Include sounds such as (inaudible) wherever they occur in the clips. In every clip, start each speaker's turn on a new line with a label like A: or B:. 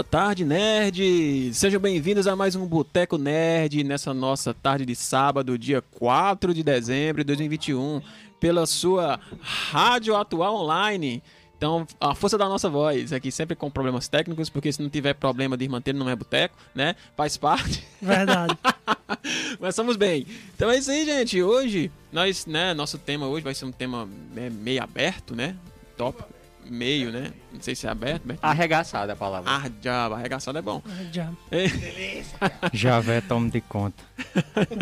A: Boa tarde, nerds! Sejam bem-vindos a mais um Boteco Nerd nessa nossa tarde de sábado, dia 4 de dezembro de 2021, pela sua Rádio Atual Online. Então, a força da nossa voz aqui sempre com problemas técnicos, porque se não tiver problema de manter não é boteco, né? Faz parte.
B: Verdade. (laughs)
A: Mas estamos bem. Então é isso aí, gente. Hoje, nós, né, nosso tema hoje vai ser um tema né, meio aberto, né? Tópico meio, né? Não sei se é aberto, mas...
C: Arregaçada a palavra.
A: Ah, já, arregaçado é bom.
B: Já. (laughs)
C: Javé, tome de conta.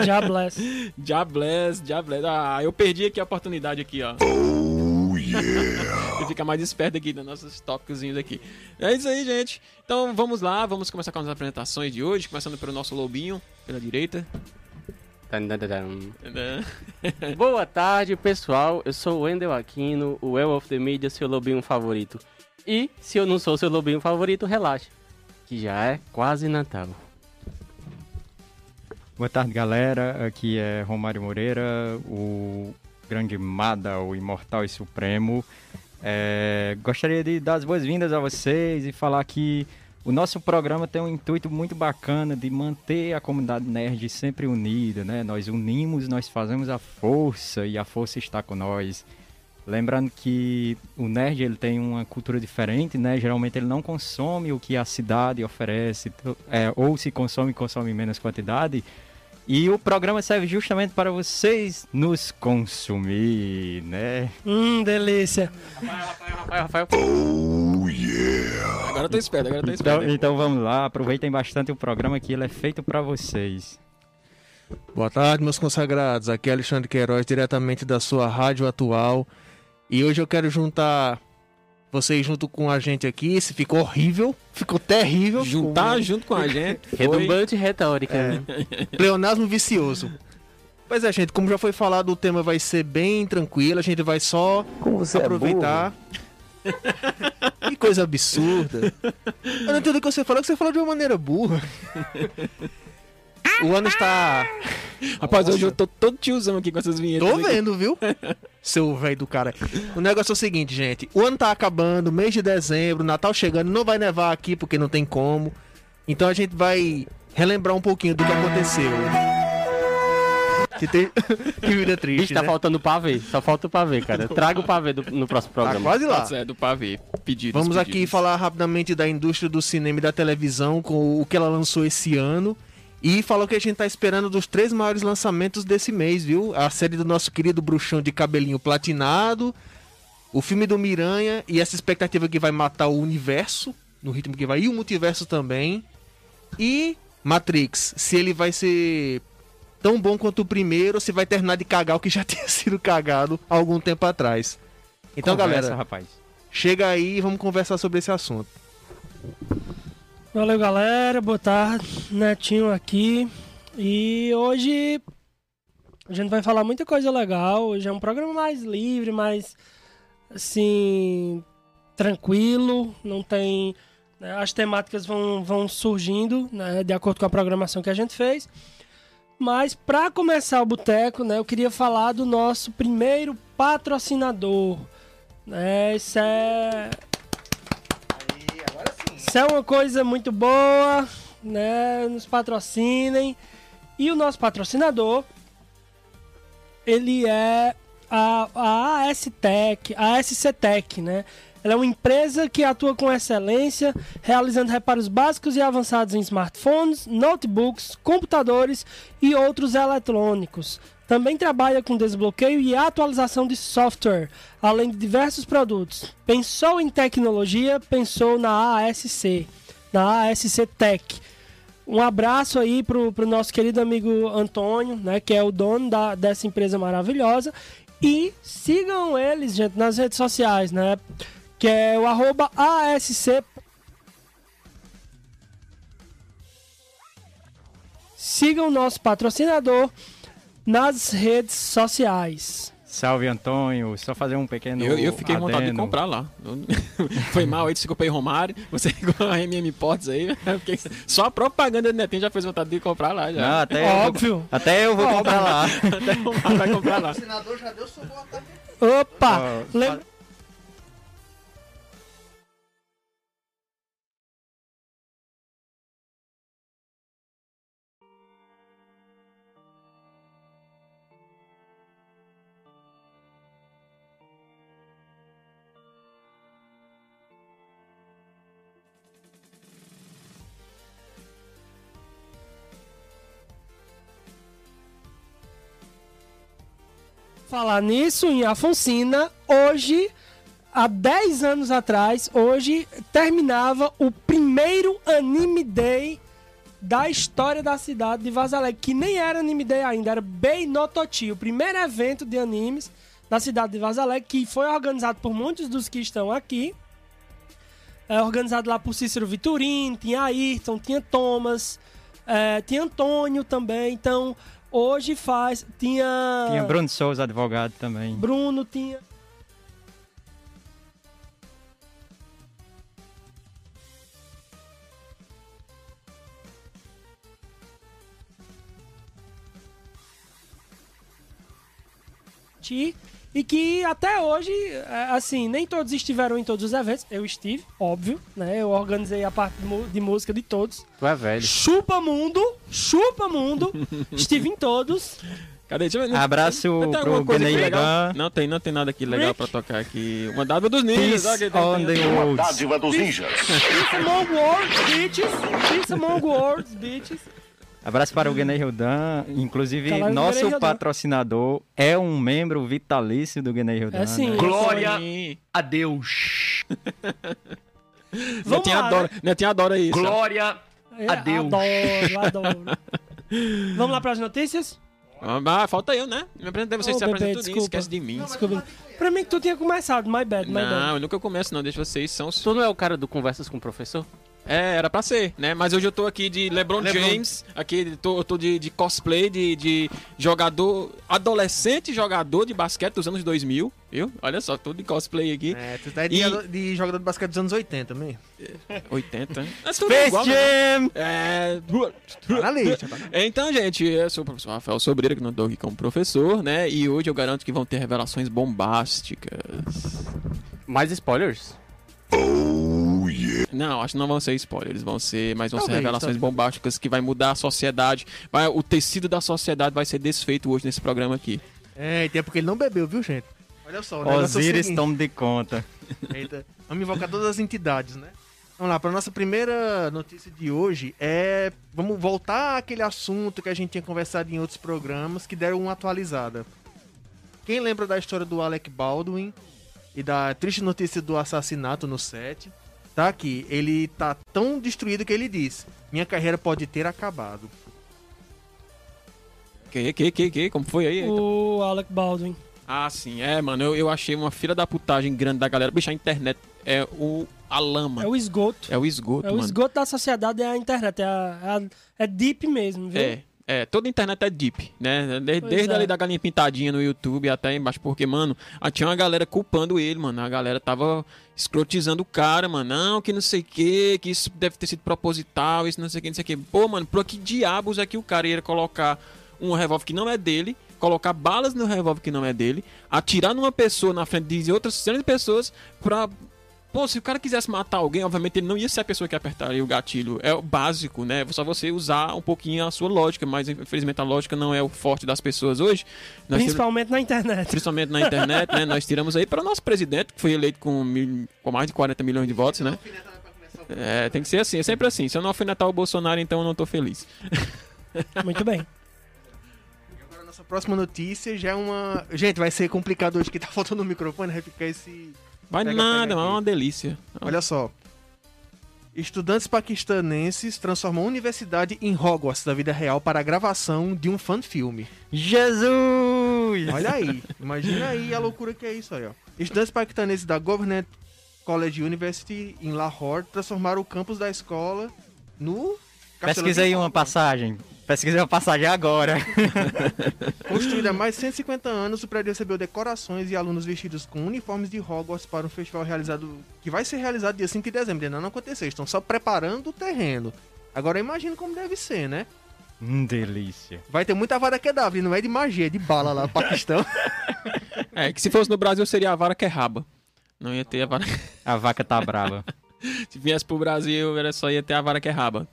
B: Já bless. (laughs)
A: Já bless, já bless. Ah, eu perdi aqui a oportunidade aqui, ó. Oh, yeah! (laughs) e ficar mais esperto aqui nos nossos tópicos aqui. É isso aí, gente. Então vamos lá, vamos começar com as apresentações de hoje, começando pelo nosso lobinho, pela direita. (laughs)
C: Boa tarde, pessoal. Eu sou o Wendel Aquino, o Well of the Media, seu lobinho favorito. E se eu não sou seu lobinho favorito, relaxe, que já é quase Natal.
D: Boa tarde, galera. Aqui é Romário Moreira, o grande Mada, o imortal e supremo. É, gostaria de dar as boas-vindas a vocês e falar que o nosso programa tem um intuito muito bacana de manter a comunidade nerd sempre unida, né? Nós unimos, nós fazemos a força e a força está com nós. Lembrando que o nerd ele tem uma cultura diferente, né? Geralmente ele não consome o que a cidade oferece, é, ou se consome, consome em menos quantidade. E o programa serve justamente para vocês nos consumir, né?
B: Hum, delícia.
C: Rafael, Rafael, Rafael. Oh,
A: yeah. Agora eu tô esperto, agora eu tô
D: esperto. Então, então vamos lá, aproveitem bastante o programa que ele é feito para vocês.
E: Boa tarde, meus consagrados. Aqui é Alexandre Queiroz, diretamente da sua rádio atual. E hoje eu quero juntar vocês junto com a gente aqui. Se ficou horrível, ficou terrível.
A: Juntar com... junto com a gente. (laughs)
C: Redundante retórica. É. Né? (laughs)
E: Pleonasmo vicioso. Pois é, gente, como já foi falado, o tema vai ser bem tranquilo. A gente vai só
C: é
E: aproveitar. É que coisa absurda. Eu não entendo o que você falou, que você falou de uma maneira burra. (laughs) O ano está.
A: Rapaz, Nossa. hoje eu tô todo tiozão aqui com essas vinhetas.
E: Tô vendo, aqui. viu? Seu velho do cara. O negócio é o seguinte, gente. O ano tá acabando, mês de dezembro, Natal chegando. Não vai nevar aqui porque não tem como. Então a gente vai relembrar um pouquinho do que aconteceu. Que, tem... (laughs) que vida triste. Bicho,
C: tá né? faltando pavê. Só falta o pavê, cara. (laughs) Traga o pavê do... no próximo tá programa.
E: Tá quase lá.
A: É, do pavê. Pedidos,
E: Vamos
A: pedidos.
E: aqui falar rapidamente da indústria do cinema e da televisão, com o que ela lançou esse ano. E falou que a gente tá esperando dos três maiores lançamentos desse mês, viu? A série do nosso querido bruxão de cabelinho platinado, o filme do Miranha e essa expectativa que vai matar o universo, no ritmo que vai, e o multiverso também. E Matrix, se ele vai ser tão bom quanto o primeiro, se vai terminar de cagar o que já (laughs) tinha sido cagado há algum tempo atrás. Então, Conversa, galera,
D: rapaz.
E: chega aí e vamos conversar sobre esse assunto.
B: Valeu, galera. Boa tarde. Netinho aqui. E hoje a gente vai falar muita coisa legal. Hoje é um programa mais livre, mais assim, tranquilo. Não tem. Né, as temáticas vão, vão surgindo né, de acordo com a programação que a gente fez. Mas para começar o boteco, né, eu queria falar do nosso primeiro patrocinador. Né, isso é isso é uma coisa muito boa, né? Nos patrocinem. E o nosso patrocinador, ele é a, a AS Tech, a ASC Tech, né? Ela é uma empresa que atua com excelência, realizando reparos básicos e avançados em smartphones, notebooks, computadores e outros eletrônicos. Também trabalha com desbloqueio e atualização de software, além de diversos produtos. Pensou em tecnologia? Pensou na ASC, na ASC Tech. Um abraço aí pro, pro nosso querido amigo Antônio, né, que é o dono da, dessa empresa maravilhosa. E sigam eles, gente, nas redes sociais, né? Que é o arroba ASC. Sigam o nosso patrocinador nas redes sociais.
D: Salve, Antônio. Só fazer um pequeno.
A: Eu, eu fiquei adendo. vontade de comprar lá. (laughs) Foi mal aí, comprei Romário, você (laughs) igual a MM Ports aí. (laughs) Só a propaganda do Netinho já fez vontade de comprar lá. Já.
D: Não, até
B: Óbvio.
D: Eu vou, até eu vou Óbvio. comprar lá.
A: até o Romário vai comprar lá.
B: O senador já deu sua boa. Opa! Oh, lembra... Falar nisso, em Afonsina, hoje, há 10 anos atrás, hoje terminava o primeiro Anime Day da história da cidade de Vazalegre, que nem era Anime Day ainda, era Bem Nototi, o primeiro evento de animes da cidade de Vazalegre, que foi organizado por muitos dos que estão aqui. É organizado lá por Cícero Vitorino, tinha Ayrton, tinha Thomas, é, tinha Antônio também. Então, hoje faz. Tinha.
D: Tinha Bruno Souza, advogado também.
B: Bruno, tinha. E que até hoje, é, assim, nem todos estiveram em todos os eventos. Eu estive, óbvio, né? Eu organizei a parte de música de todos.
C: Tu é velho.
B: Chupa Mundo, Chupa Mundo, (laughs) estive em todos.
A: Cadê? Deixa eu ver.
D: Abraço
A: Não tem
D: pro
A: alguma coisa aqui
D: Gnei
A: legal?
D: Dan.
A: Não tem, não tem nada aqui legal
B: Rick?
A: pra tocar aqui. Uma dádiva dos ninjas.
D: Peace
A: tem-
D: on the roads.
F: Dádiva dos ninjas.
B: Peace among words, bitches. Peace among words, bitches.
D: Abraço para o Guinei Hildan. Inclusive, nosso patrocinador é um membro vitalício do Guinei Hildan.
B: É sim.
D: né?
F: Glória
A: Sim.
F: a Deus. (laughs)
A: Netinho
B: lá,
A: adora, Netinho adora isso.
F: Glória a Deus.
B: Adoro, (laughs) adoro. Vamos lá para as notícias?
A: Ah, falta eu, né? Me apresentei, vocês
B: Ô,
A: se apresentam
B: desculpa.
A: esquece de mim.
B: Desculpa. Pra mim que tu tinha começado, my bad, my bad.
A: Não, eu nunca começo não, deixa vocês, são...
C: Tu não é o cara do Conversas com o Professor?
A: É, era pra ser, né? Mas hoje eu tô aqui de LeBron,
E: LeBron.
A: James, aqui tô, eu tô de, de cosplay de, de jogador, adolescente jogador de basquete dos anos 2000, viu? Olha só, tô de cosplay aqui,
E: É, tu tá de,
A: E-
E: de jogador de basquete dos anos 80 também.
A: 80. É tudo
D: Space
A: igual, né?
D: Jam!
A: É...
E: Tá na lista, tá na
A: Então, gente, eu sou o professor Rafael Sobreira, que não tô aqui como professor, né? E hoje eu garanto que vão ter revelações bombásticas.
C: Mais spoilers?
A: Não, acho que não vão ser spoilers, vão ser, mas vão ser
E: Talvez,
A: revelações
E: talvez.
A: bombásticas que vai mudar a sociedade. Vai, o tecido da sociedade vai ser desfeito hoje nesse programa aqui.
E: É, e é porque ele não bebeu, viu, gente? Olha só, o é
D: Osiris, tome de conta. (laughs)
E: Eita, vamos invocar todas as entidades, né? Vamos lá, para nossa primeira notícia de hoje é. Vamos voltar àquele assunto que a gente tinha conversado em outros programas que deram uma atualizada. Quem lembra da história do Alec Baldwin e da triste notícia do assassinato no set? Tá aqui, ele tá tão destruído que ele diz: Minha carreira pode ter acabado.
A: Que, que, que, que? Como foi aí?
B: O Alec Baldwin.
A: Ah, sim, é, mano. Eu, eu achei uma fila da putagem grande da galera. Bicho, a internet é o, a lama.
B: É o esgoto.
A: É o esgoto,
B: É o
A: mano.
B: esgoto da sociedade, é a internet. É, a- é, a- é deep mesmo, viu?
A: É, é, toda a internet é deep, né? De-
B: Pois
A: desde
B: é.
A: ali da galinha pintadinha no YouTube até embaixo, porque, mano, ah, tinha uma galera culpando ele, mano. A galera tava escrotizando o cara, mano. Não, que não sei o que, que isso deve ter sido proposital, isso não sei o que, não sei o que. Pô, mano, por que diabos é que o cara ia colocar um revólver que não é dele, colocar balas no revólver que não é dele, atirar numa pessoa na frente de outras centenas de pessoas pra. Pô, se o cara quisesse matar alguém, obviamente ele não ia ser a pessoa que apertaria o gatilho. É o básico, né? Só você usar um pouquinho a sua lógica, mas infelizmente a lógica não é o forte das pessoas hoje. Nós
B: Principalmente na internet.
A: principalmente na internet, né? Nós tiramos aí para o nosso presidente, que foi eleito com, mil- com mais de 40 milhões de votos, né? É, tem que ser assim, é sempre assim. Se eu não alfinetar o Bolsonaro, então eu não tô feliz. (laughs)
B: Muito bem.
E: Agora, nossa próxima notícia já é uma. Gente, vai ser complicado hoje que tá faltando o microfone, vai ficar esse.
A: Vai
E: Pega,
A: nada,
E: pega
A: é uma delícia.
E: Olha só. Estudantes paquistanenses transformam a universidade em Hogwarts da vida real para a gravação de um fan-filme.
D: Jesus!
E: Olha aí, (laughs) imagina aí a loucura que é isso aí, ó. Estudantes paquistaneses da Government College University em Lahore transformaram o campus da escola no
D: Pesquisa aí uma passagem. Pesquisa uma passagem agora. (laughs)
E: Construído há mais de 150 anos, o prédio recebeu decorações e alunos vestidos com uniformes de Hogwarts para um festival realizado que vai ser realizado dia 5 de dezembro. Ainda não aconteceu, estão só preparando o terreno. Agora imagina como deve ser, né?
D: Hum, delícia.
E: Vai ter muita vara que é W, não é de magia, é de bala lá no Paquistão. (laughs)
A: É, que se fosse no Brasil seria a vara que é raba. Não ia ter a vara.
D: A vaca tá brava. (laughs)
A: Se viesse pro Brasil, era só ia ter a vara que é raba.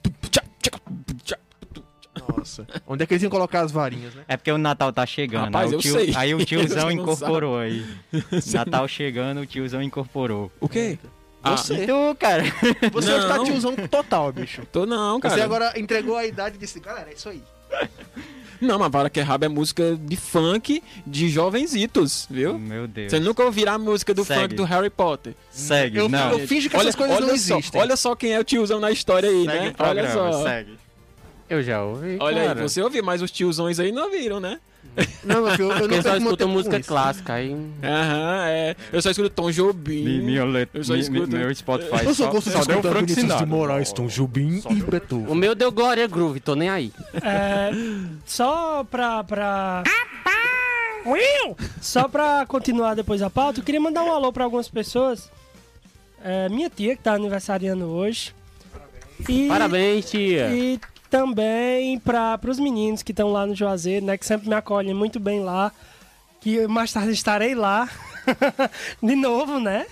E: Nossa. Onde é que eles iam colocar as varinhas, né?
D: É porque o Natal tá chegando.
A: Rapaz,
D: aí,
A: eu
D: o tio-
A: sei.
D: aí o (laughs) tiozão incorporou aí. (laughs) Natal chegando, o tiozão incorporou.
A: O quê? Ah,
E: Você.
D: E tu, cara? (laughs)
E: Você
A: Não.
E: está tiozão total, bicho.
A: tô não, cara.
E: Você agora entregou a idade e disse, galera, é isso aí.
A: Não, mas Vara que é Rabo é música de funk de jovenzitos, viu?
D: Meu Deus.
A: Você nunca ouvirá a música do
D: Segue.
A: funk do Harry Potter.
D: Segue,
E: Eu,
D: não.
E: eu finjo que essas coisas
A: olha
E: não
A: só,
E: existem.
A: olha só quem é o tiozão na história aí,
D: Segue
A: né?
D: o programa,
A: olha só.
D: segue.
C: Eu já ouvi.
A: Olha
C: cara.
A: aí, você ouviu, mas os tiozões aí não ouviram, né?
E: Não, eu (laughs)
C: Porque
E: não
C: só
E: com
C: música
E: isso.
C: clássica aí.
A: Aham, é. Eu só escuto Tom Jobim.
D: Mi- Minha letra,
A: Eu só escuto-
D: mi- meu Spotify
E: Eu só
D: só,
E: gosto de
D: só deu Frank
E: de
D: Sinatra.
E: Moraes, Tom Jobim e Beethoven.
C: O meu deu Glória Groove, tô nem aí.
B: É, só pra. pra... Só pra continuar depois a pauta, eu queria mandar um alô pra algumas pessoas. É, minha tia, que tá aniversariando hoje. E,
C: Parabéns, tia.
B: E também para os meninos que estão lá no Juazeiro, né? Que sempre me acolhem muito bem lá. Que mais tarde estarei lá. (laughs) De novo, né?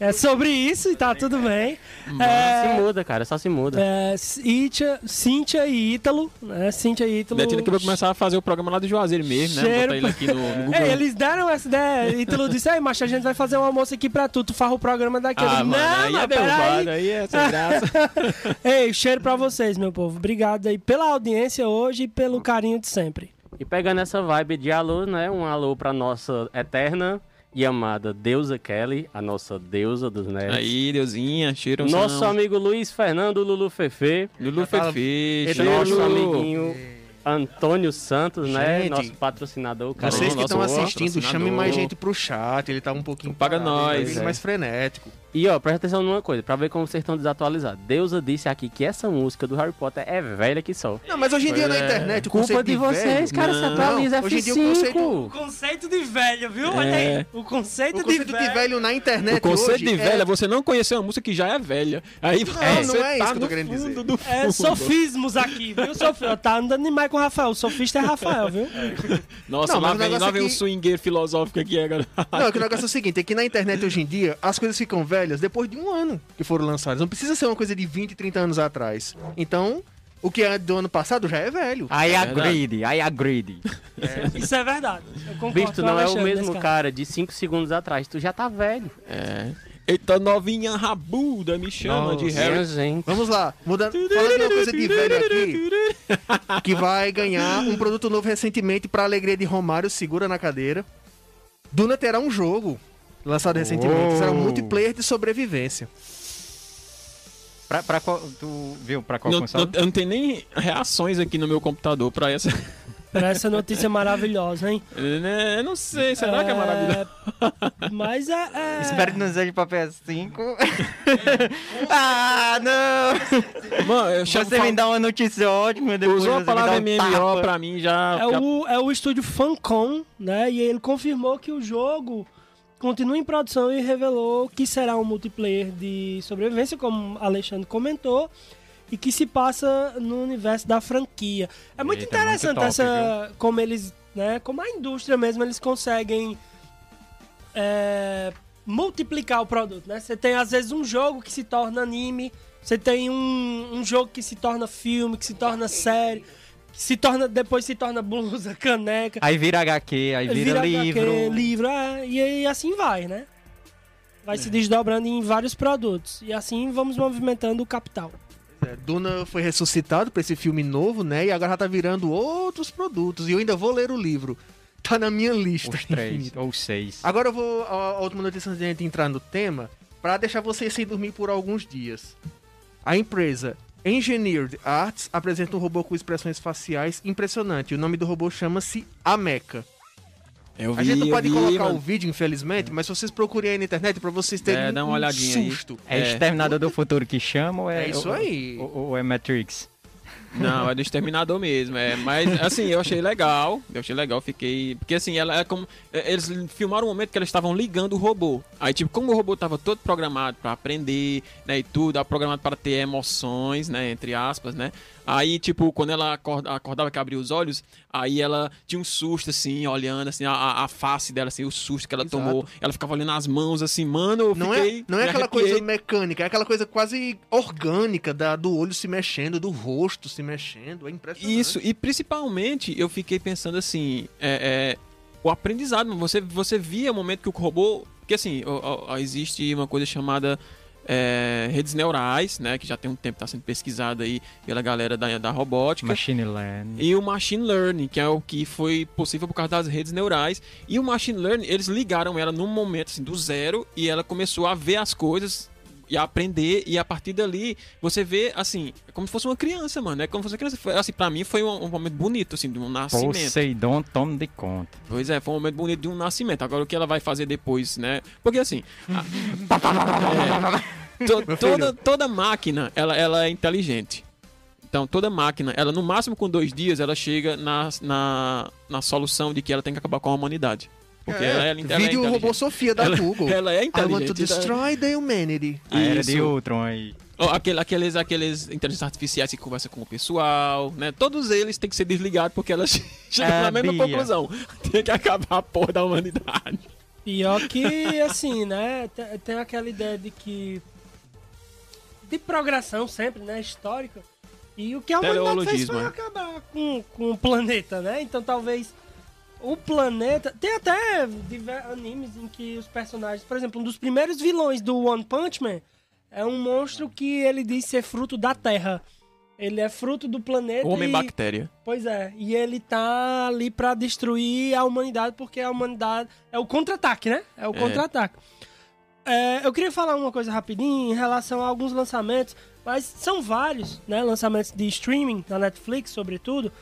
B: É sobre isso e tá tudo bem.
C: Se
B: É,
C: muda, cara, só se muda.
B: é, Cíntia, Cíntia e Ítalo, né? Cíntia e Ítalo.
A: Netinho que vai começar a fazer o programa lá do Juazeiro mesmo, né?
B: Cheiro
A: Botar ele aqui no, no Google.
B: É, eles deram essa ideia. Ítalo disse: Aí, macho, a gente vai fazer um almoço aqui pra tu. Tu farra o programa daqui.
A: Ah, mano,
B: não,
A: aí
B: mas
A: é derrubado, aí é sem graça. (laughs)
B: Ei, cheiro pra vocês, meu povo. Obrigado aí pela audiência hoje e pelo carinho de sempre.
C: E pegando essa vibe de alô, né? Um alô pra nossa eterna e amada Deusa Kelly, a nossa deusa dos nerds.
A: Aí, Deusinha, cheiro
C: Nosso amigo Luiz Fernando Lulu Fefe.
A: Lulu Fefe,
E: Ele-
A: cheiro.
C: Nosso amiguinho Antônio Santos, né?
E: Gente,
C: Nosso patrocinador. Cara.
E: Vocês que estão assistindo, chame mais gente pro chat. Ele tá um pouquinho
A: Paga
E: parado,
A: nós,
E: ele
C: é.
E: mais frenético.
C: E ó, presta atenção numa coisa, pra ver como vocês estão desatualizados. Deusa disse aqui que essa música do Harry Potter é velha que só.
E: Não, mas hoje em dia na
A: É.
E: internet o
C: Culpa
E: conceito
C: de vocês,
E: velho-
C: cara, se
A: Não,
C: atualiza
E: hoje em dia o
C: F5.
E: conceito-
B: Conceito de velho, viu?
A: Olha aí.
B: O conceito,
E: O conceito de velho na internet
A: O conceito
E: hoje
A: de velha
E: é...
A: é você não conhecer uma música que já é velha. Aí
E: Não,
A: você
E: não é
A: tá
E: isso que eu tô querendo dizer.
A: do
B: É
A: fundo.
B: sofismos aqui, viu? Sof... Tá andando demais com o Rafael. O sofista é Rafael, viu? (laughs)
A: Nossa,
E: Não,
A: lá
E: o
A: vem, lá vem
E: é
A: um swingueiro filosófico aqui agora.
E: Não, que o negócio é o seguinte, é que na internet hoje em dia as coisas ficam velhas depois de um ano que foram lançadas. Não precisa ser uma coisa de 20, 30 anos atrás. Então, o que é do ano passado já é velho.
D: I agreed, I agreed.
B: Isso é verdade. Eu concordo
C: Bicho, tu não é o mesmo cara de 5 segundos atrás, tu já tá velho.
A: É. Eita, novinha rabuda, me chama de
E: Nossa.
A: Harry.
C: Minha gente.
E: Vamos lá, mudando, falando de uma coisa de velho aqui, (laughs) que vai ganhar um produto novo recentemente para alegria de Romário, segura na cadeira. Duna terá um jogo lançado recentemente, será um
D: Uou.
E: multiplayer de sobrevivência.
D: Pra, pra qual, tu viu pra qual
A: Não,
D: console?
A: não- eu não tenho nem reações aqui no meu computador pra essa. (laughs)
B: Pra essa notícia maravilhosa, hein?
A: Eu não sei, será que é maravilhoso?
B: É, Mas é. é-
D: Espero que não seja pra PS5. (laughs) ah, não!
A: Mano, eu chamo
D: Você me dá uma notícia ótima, depois
A: Usou a
D: me
A: palavra
D: um
A: MMO pra mim já.
B: É o, é o estúdio Fancom, né? E ele confirmou que o jogo continua em produção e revelou que será um multiplayer de sobrevivência, como Alexandre comentou, e que se passa no universo da franquia. É muito
D: Eita, muito
B: interessante
D: top,
B: essa. Como eles. Né, como a indústria mesmo, eles conseguem. é, multiplicar o produto, né? Você tem às vezes um jogo que se torna anime, você tem um, um jogo que se torna filme, que se torna série, se torna depois se torna blusa, (laughs) caneca,
D: Aí vira HQ, aí vira,
B: HQ,
D: livro.
B: livro, é, e aí assim vai, né? Vai se desdobrando em vários produtos e assim vamos movimentando o capital.
E: É, Duna foi ressuscitado pra esse filme novo, né? E agora já tá virando outros produtos. E eu ainda vou ler o livro. Tá na minha lista.
D: Os três, ou seis.
E: Agora eu vou. A, a última notícia antes de a gente entrar no tema. Pra deixar vocês sem dormir por alguns dias. A empresa Engineered Arts apresenta um robô com expressões faciais impressionante. O nome do robô chama-se Ameca.
A: Eu vi,
E: A gente não pode
A: vi,
E: colocar
A: mano.
E: o vídeo, infelizmente, mas se vocês procurem aí na internet pra vocês terem
A: É, dá uma
E: um
A: olhadinha aí.
E: susto.
D: É, Exterminador do Futuro que chama ou é...
E: É isso
D: ou-
E: aí.
D: Ou, ou é Matrix?
A: Não, é do Exterminador mesmo. É, mas, assim, eu achei legal. Eu achei legal, fiquei. Porque, assim, ela é como. é, Eles filmaram um momento que eles estavam ligando o robô. Aí, tipo, como o robô tava todo programado pra aprender, né, e tudo, programado para ter emoções, né, entre aspas, né. Aí, tipo, quando ela acorda- acordava que abria os olhos, aí ela tinha um susto, assim, olhando, assim, a- a, face dela, assim, o susto que ela
E: Exato.
A: tomou. Ela ficava olhando as mãos, assim, mano, eu
E: Não
A: fiquei.
E: é, não é aquela
A: arrepiei.
E: coisa mecânica, é aquela coisa quase orgânica da, do olho se mexendo, do rosto se mexendo. É impressionante.
A: Isso, e principalmente eu fiquei pensando assim, é, é, o aprendizado, você, você via o momento que o robô. Porque assim, ó, ó, ó, existe uma coisa chamada é, redes neurais, né, que já tem um tempo que está sendo pesquisada aí pela galera da, da robótica.
D: Machine Learning.
A: E o Machine Learning, que é o que foi possível por causa das redes neurais. E o Machine Learning, eles ligaram ela num momento assim, do zero e ela começou a ver as coisas e a aprender. E a partir dali, você vê, assim, é como se fosse uma criança, mano. É como se fosse uma criança. Foi, assim, pra mim foi um, um momento bonito, assim, de um nascimento.
D: Poseidon, tome de conta.
A: Pois é, foi um momento bonito de um nascimento. Agora o que ela vai fazer depois, né? Porque assim. a- (laughs) é, to- toda, toda máquina ela, ela é inteligente. Então, toda máquina, ela no máximo com dois dias, ela chega na, na, na solução de que ela tem que acabar com a humanidade. Porque ela, ela, ela é
E: Vídeo
A: inteligente.
E: robô Sofia da Google.
A: Ela é
E: I want to
A: inteligente. então-
E: destroy the humanity.
D: A era de. Ultron aí.
A: Ó, aquele- aqueles, aqueles inteligências artificiais que conversam com o pessoal, né? Todos eles têm que ser desligados porque elas (laughs) chegam
D: É,
A: na mesma
D: Bia.
A: conclusão. (laughs) Tem que acabar a porra da humanidade.
B: Pior que, assim, né? Tem, tem aquela ideia de que. De progressão sempre, né? Histórica. E o que a humanidade fez foi
A: é.
B: acabar com, com o planeta, né? Então talvez o planeta. Tem até animes em que os personagens. Por exemplo, um dos primeiros vilões do One Punch Man é um monstro que ele diz ser fruto da Terra. Ele é fruto do planeta.
A: Homem
B: e...
A: bactéria.
B: Pois é, e ele tá ali pra destruir a humanidade, porque a humanidade é o contra-ataque, né? É o
A: É.
B: contra-ataque. É, eu queria falar uma coisa rapidinho em relação a alguns lançamentos, mas são vários, né? Lançamentos de streaming, na Netflix, sobretudo.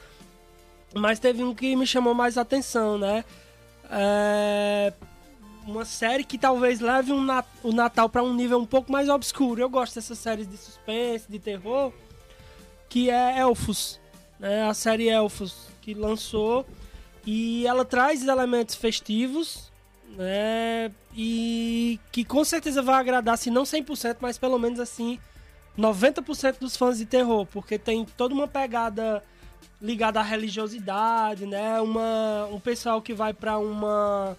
B: Mas teve um que me chamou mais atenção, né? É, uma série que talvez leve um na- o Natal pra um nível um pouco mais obscuro. Eu gosto dessas séries de suspense, de terror, que é Elfos né, a série Elfos que lançou e ela traz elementos festivos, né, e que com certeza vai agradar, se não 100%, mas pelo menos assim 90% dos fãs de terror, porque tem toda uma pegada ligada à religiosidade, né, uma um pessoal que vai pra uma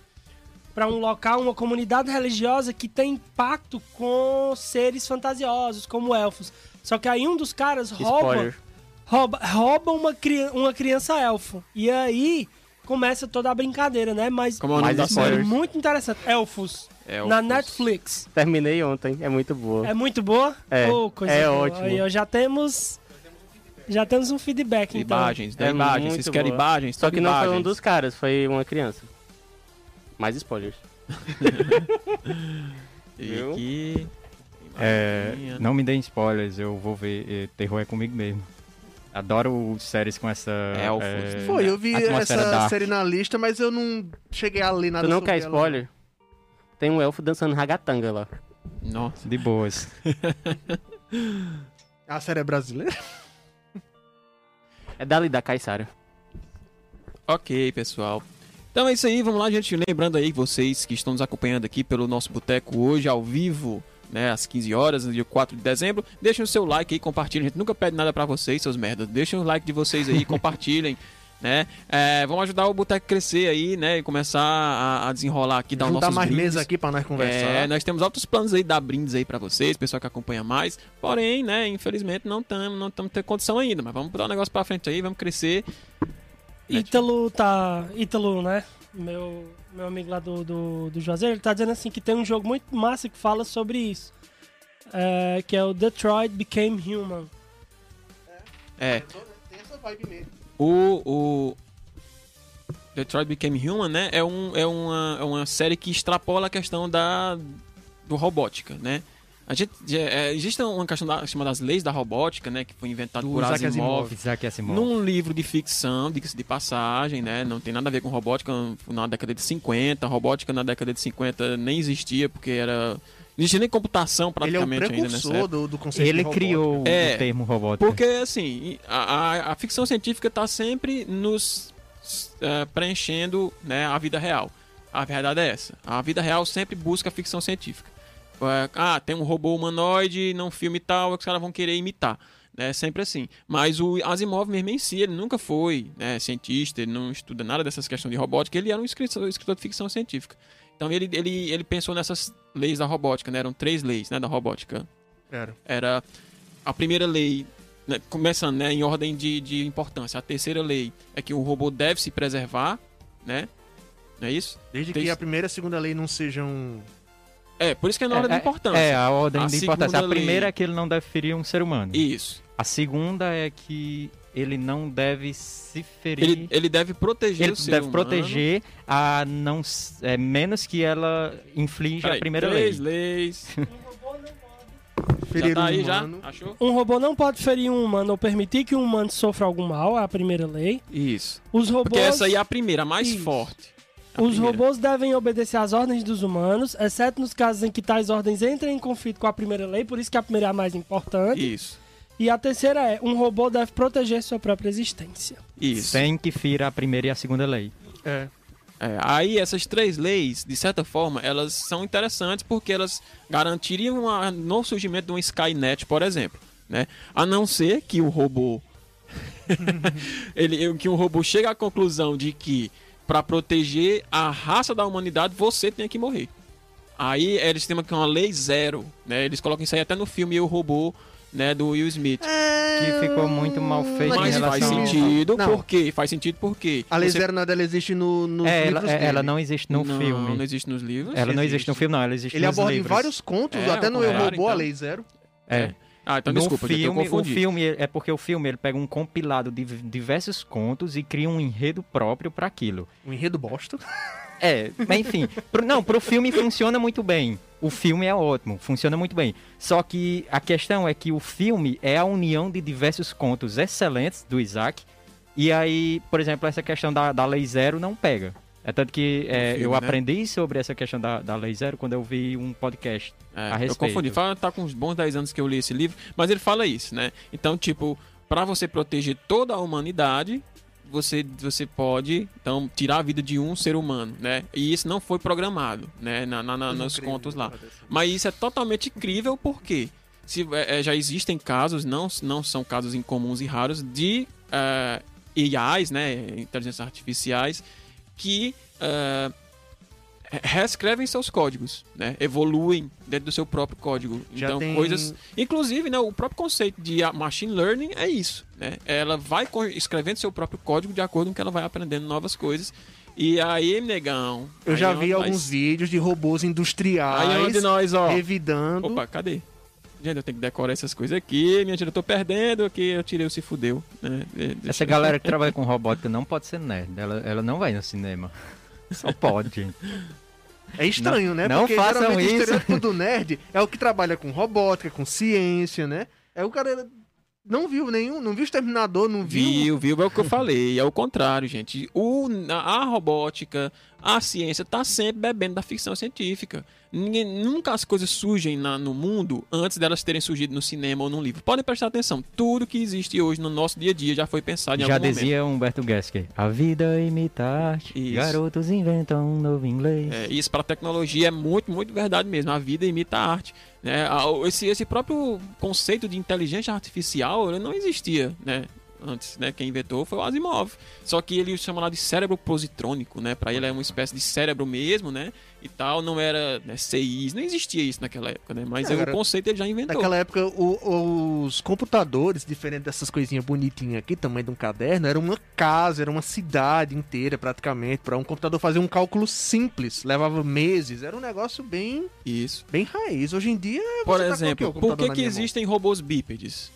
B: para um local, uma comunidade religiosa que tem impacto com seres fantasiosos, como elfos. Só que aí um dos caras rouba rouba, rouba uma, uma criança elfo. E aí começa toda a brincadeira, né? Mas
A: Como é da
B: é muito interessante. Elfos.
A: Elfos.
B: Na Netflix.
C: Terminei ontem, é muito boa.
B: É muito boa?
C: É,
B: coisa
C: é
B: boa.
C: ótimo.
B: Aí, já temos. Já temos um feedback, então.
A: Imagens, dá
C: É
A: imagens.
C: muito
A: Vocês querem
C: boa.
A: imagens?
C: Só que não foi um dos caras, foi uma criança. Mais spoilers. (laughs)
A: E
C: Viu?
A: aqui...
D: É, não me deem spoilers, eu vou ver. eh, Terror é comigo mesmo. Adoro séries com essa.
A: Elfos.
D: eh,
E: Foi, eu vi essa
D: dark.
E: série na lista, mas eu não cheguei a ler nada
C: tu não
E: sobre
C: quer
E: ela.
C: spoiler? Tem um elfo dançando ragatanga lá.
A: Nossa.
D: De boas. (laughs)
E: A série é brasileira?
C: É dali da Caissara.
A: Ok, pessoal. Então é isso aí, vamos lá, gente. Lembrando aí vocês que estão nos acompanhando aqui pelo nosso boteco hoje ao vivo, né, às 15 horas, no dia 4 de dezembro. Deixem o seu like aí, compartilhem. A gente nunca pede nada pra vocês, seus merdas. Deixem o like de vocês aí, (laughs) compartilhem. Né? É, vamos ajudar o boteco a crescer aí, né? E começar a, a desenrolar aqui, dar
E: Juntar
A: nossos
E: mais
A: brindes.
E: mesa aqui pra nós conversar.
A: É, nós temos altos planos aí, dar brindes aí pra vocês, pessoal que acompanha mais. Porém, né, infelizmente não estamos não tamo tendo condição ainda. Mas vamos botar o negócio pra frente aí, vamos crescer.
B: Ítalo tá. Ítalo, né? Meu, meu amigo lá do, do, do Juazeiro, ele tá dizendo assim que tem um jogo muito massa que fala sobre isso. É, que é o Detroit Became Human.
A: É,
E: Tem essa vibe mesmo.
A: O, o Detroit Became Human, né, é, um, é, uma, é uma série que extrapola a questão da do robótica, né? A gente, é, existe uma questão da, chamada das leis da robótica, né, que foi inventado
E: Do
A: por
E: Isaac
A: Asimov.
D: Isaac Asimov.
A: Num livro de ficção, diga-se de passagem, né? Não tem nada a ver com robótica na década de 50. Robótica na década de 50 nem existia, porque era. Não existia nem computação
E: Ele é o
A: praticamente ainda
E: precursor
A: época.
E: do, do conceito
D: Ele criou
A: É,
D: o termo robótica.
A: Porque, assim, a, a, a ficção científica está sempre nos eh, preenchendo né, a vida real. A verdade é essa. A vida real sempre busca a ficção científica. É, Ah, tem um robô humanoide num filme tal, os caras vão querer imitar. É sempre assim. Mas o Asimov mesmo em si, ele nunca foi né, cientista, ele não estuda nada dessas questões de robótica, ele era um escritor, escritor de ficção científica. Então ele, ele, ele pensou nessas leis da robótica, né? Eram três leis né, da robótica
E: Era.
A: era a primeira lei, né, começando né, em ordem de, de importância. A terceira lei é que o robô deve se preservar, né? Não é isso?
E: Desde
A: Tem-
E: que a primeira e a segunda lei não sejam
A: É, por isso que é na
D: é,
A: da
D: é-
A: importância.
D: É, a ordem
A: A
D: de importância. A primeira
A: lei-
D: é que ele não deve ferir um ser humano.
A: Isso.
D: A segunda é que ele não deve se ferir.
A: Ele, ele deve proteger
D: ele
A: o ser
D: deve
A: humano.
D: proteger a não é, menos que ela inflige
A: Peraí,
D: a primeira
A: três
D: lei.
A: leis. (laughs)
E: Ferir
A: já tá
E: um
A: aí, já? Achou?
B: Um robô não pode ferir um humano ou permitir que um humano sofra algum mal, é a primeira lei.
A: Isso.
B: Os robôs,
A: Porque essa aí é a primeira, a mais
B: Isso.
A: forte. A
B: os
A: primeira.
B: robôs devem obedecer às ordens dos humanos, exceto nos casos em que tais ordens entrem em conflito com a primeira lei, por isso que a primeira é a mais importante.
A: Isso.
B: E a terceira é, um robô deve proteger sua própria existência.
A: Isso.
D: Sem que fira a primeira e a segunda lei.
E: É.
A: É, aí essas três leis, de certa forma, elas são interessantes porque elas garantiriam o no surgimento de um Skynet, por exemplo, né? A não ser que o robô (laughs) ele que um robô chegue à conclusão de que para proteger a raça da humanidade você tem que morrer. Aí eles têm uma, uma lei zero, né? Eles colocam isso aí até no filme Eu Robô, né, do Will Smith.
D: Que ficou muito mal feito em
A: Mas
D: relação
A: faz sentido,
E: Não.
A: por quê? Faz sentido porque
E: A lei
A: você-
E: zero nada, ela existe no, nos
D: É, ela,
E: livros
D: é, ela
E: dele.
D: não existe no
A: não,
D: filme.
A: não existe nos livros.
D: Ela não existe
E: existe.
D: no filme, não. Ela existe
E: Ele
D: nos
E: aborda em vários contos,
A: É,
E: até no Eu Robô, a
A: então.
E: lei zero.
D: É.
A: Ah, então
D: no
A: desculpa, gente, eu
D: filme, o filme é porque o filme ele pega um compilado de diversos contos e cria um enredo próprio para aquilo.
E: Um enredo bosta.
D: É, mas enfim, pro, não, pro filme funciona muito bem. O filme é ótimo, funciona muito bem. Só que a questão é que o filme é a união de diversos contos excelentes do Isaac. E aí, por exemplo, essa questão da, da Lei Zero não pega. É tanto que é,
A: filme,
D: eu
A: né?
D: aprendi sobre essa questão da, da Lei Zero quando eu vi um podcast
A: É,
D: a
A: eu
D: respeito.
A: confundi. Fala, tá com uns bons 10 anos que eu li esse livro, mas ele fala isso, né? Então, tipo, pra você proteger toda a humanidade, você, você pode, então, tirar a vida de um ser humano, né? E isso não foi programado, né? Na, na- na- nos contos lá. Mas isso é totalmente incrível porque se, é, é, já existem casos, não, não são casos incomuns e raros, de é, AIs, né? Inteligências artificiais, que é, reescrevem seus códigos, né? Evoluem dentro do seu próprio código.
E: Já
A: então,
E: tem-
A: coisas. Inclusive, né, o próprio conceito de machine learning é isso, né? Ela vai escrevendo seu próprio código de acordo com que ela vai aprendendo novas coisas. E aí, negão.
E: Eu
A: aí
E: já vi
A: onde
E: alguns
A: nós-
E: vídeos de robôs
A: Aí é
E: industriais
A: onde nós, ó.
E: revidando.
A: Opa, cadê? Gente, eu tenho que decorar essas coisas aqui. Minha gente, eu tô perdendo aqui. Eu tirei o se fudeu. Né?
D: Essa
A: eu-
D: galera que trabalha com robótica não pode ser nerd. Ela, ela não vai no cinema. (laughs) Só pode.
E: É estranho, né?
D: não
E: Porque
D: façam
E: geralmente
D: isso.
E: o estereótipo do nerd é o que trabalha com robótica, com ciência, né? É o cara não viu nenhum, não viu Exterminador, não viu.
A: Viu, viu, é o que eu falei. É o contrário, gente. O, a robótica, a ciência tá sempre bebendo da ficção científica. Ninguém, nunca as coisas surgem na- no mundo antes delas terem surgido no cinema ou num livro. Podem prestar atenção. Tudo que existe hoje no nosso dia a dia já foi pensado em
D: Já
A: algum momento.
D: dizia Humberto Gesker. A vida imita a arte. Garotos inventam um novo inglês.
A: É, isso para tecnologia é muito, muito verdade mesmo. A vida imita a arte. Né? A- Esse, esse próprio conceito de inteligência artificial não existia né? Antes. Né? Quem inventou foi o Asimov. Só que ele chama lá de cérebro positrônico. Né? Para ele é uma espécie de cérebro mesmo. Né? E tal, não era né, CIs, não existia isso naquela época. Né? Mas
E: É,
A: aí o conceito ele já inventou.
E: Naquela época, o- os computadores, diferente dessas coisinhas bonitinhas aqui, tamanho de um caderno, era uma casa, era uma cidade inteira praticamente. Para um computador fazer um cálculo simples, levava meses. Era um negócio bem,
A: Isso.
E: bem raiz. Hoje em dia,
A: Por
E: tá
A: exemplo,
E: O
A: por que, que existem robôs bípedes?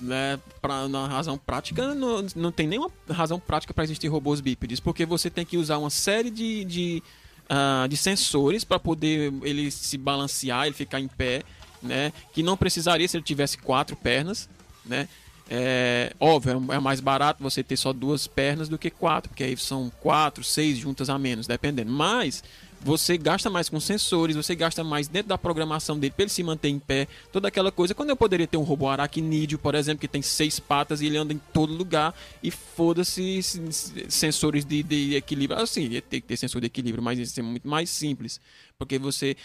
A: Né, pra, na razão prática, não, não tem nenhuma razão prática para existir robôs bípedes, porque você tem que usar uma série de, de, ah, de sensores para poder ele se balancear, ele ficar em pé, né, que não precisaria se ele tivesse quatro pernas, né, é, óbvio, é mais barato você ter só duas pernas do que quatro, porque aí são quatro, seis juntas a menos, dependendo. Mas você gasta mais com sensores, você gasta mais dentro da programação dele para ele se manter em pé, toda aquela coisa. Quando eu poderia ter um robô aracnídeo, por exemplo, que tem seis patas e ele anda em todo lugar e foda-se se- se- sensores de, de equilíbrio. Assim, ter que ter sensor de equilíbrio, mas isso é muito mais simples. Porque você.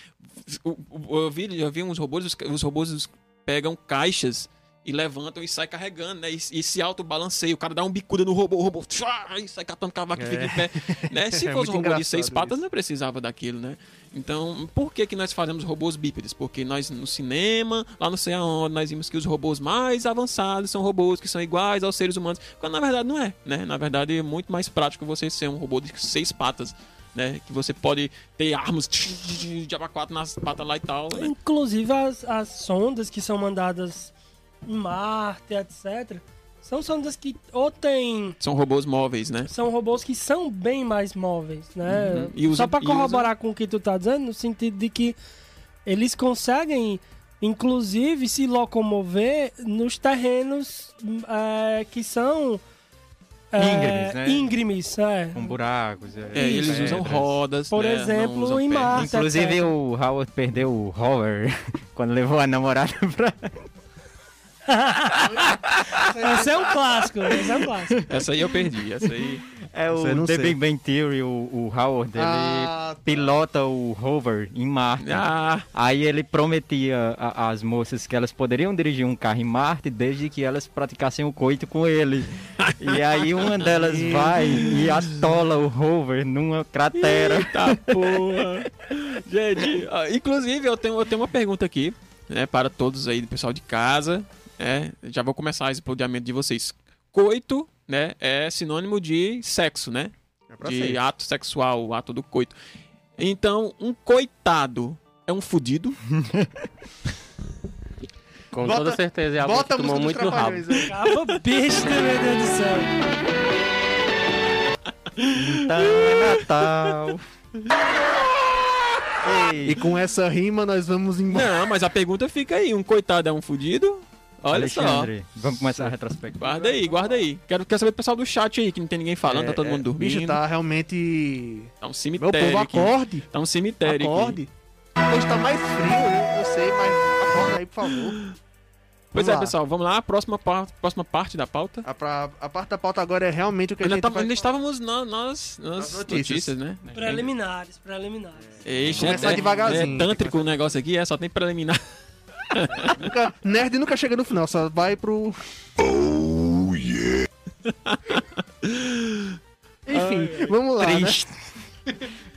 A: Eu vi, eu vi uns robôs, os, robôs pegam caixas e levantam e sai carregando, né? E, e se autobalanceia. O cara dá um bicuda no robô, o robô tchá, e sai catando cavaco e fica em pé. Né? (laughs) Se
E: É
A: fosse um
E: muito
A: robô de seis patas,
E: isso.
A: não precisava daquilo, né? Então, por que, que nós fazemos robôs bípedes? Porque nós, no cinema, lá não sei aonde, nós vimos que os robôs mais avançados são robôs que são iguais aos seres humanos. Quando na verdade não é, né? Na verdade é muito mais prático você ser um robô de seis patas. né? Que você pode ter armas de aba 4 nas patas lá e tal, né?
B: Inclusive as, as sondas que são mandadas em Marte, etc. São sondas que ou tem.
A: São robôs móveis, né?
B: São robôs que são bem mais móveis, né?
A: Uhum. E usa-
B: Só pra
A: e
B: corroborar com o que tu tá dizendo, no sentido de que eles conseguem, inclusive, se locomover nos terrenos é, que são. é,
D: Íngremes, né?
B: íngremes, é.
D: Com buracos.
A: É, e eles usam rodas,
B: Por
A: né?
B: Exemplo, em. Marte.
D: Inclusive o Howard perdeu o Hover (laughs) quando levou a namorada pra. (laughs)
B: Esse é um clássico, esse é um clássico.
A: Essa aí eu perdi, essa aí...
D: É o The
E: sei.
D: Big Bang Theory, o, o Howard, ele
E: Ah, tá.
D: pilota o Hover em Marte.
A: Ah,
D: Aí ele prometia às moças que elas poderiam dirigir um carro em Marte desde que elas praticassem o coito com ele. (laughs) e aí uma delas vai e atola o Hover numa cratera.
A: Eita porra! Gente, inclusive eu tenho, eu tenho uma pergunta aqui, né, para todos aí do pessoal de casa, né? Já vou começar esse explodimento de vocês. Coito, né, é sinônimo de sexo, né?
E: É
A: de
E: ser.
A: ato sexual, o ato do coito. Então, um coitado é um fudido. (laughs)
C: Com
E: Bota-
C: toda certeza é alguém que tomou muito no rabo.
B: Cava besta, meu Deus do céu.
D: Então é Natal.
E: E com essa rima nós vamos embora.
A: Não, mas a pergunta fica aí, um coitado é um fudido? Olha só.
D: Alexandre, vamos começar a retrospectiva.
A: Guarda aí, guarda aí. Quero, quero saber do pessoal do chat aí, que não tem ninguém falando, tá todo mundo dormindo.
E: Bicho, tá realmente.
A: Tá um
E: Meu
A: cemitério
E: povo,
A: aqui.
E: acorde.
A: Tá um cemitério aqui.
E: Acorde. Hoje tá mais frio, eu, eu sei, mas acorda aí, por favor.
A: Pois
E: Vamos
A: é,
E: lá.
A: pessoal, vamos lá. Próxima, pa- próxima parte da pauta.
E: A, pra- a parte da pauta agora é realmente o que a
A: Ainda,
E: gente
A: tá-
E: vai...
A: ainda estávamos na- nas, nas notícias.
E: notícias.
A: né?
B: Preliminares, preliminares.
A: Ixi,
E: Começar
A: é,
E: devagarzinho.
A: É tântrico o negócio aqui, é, só tem preliminar. (laughs)
E: Nunca- nerd nunca chega no final, só vai pro... Enfim, vamos lá, né?
D: Triste.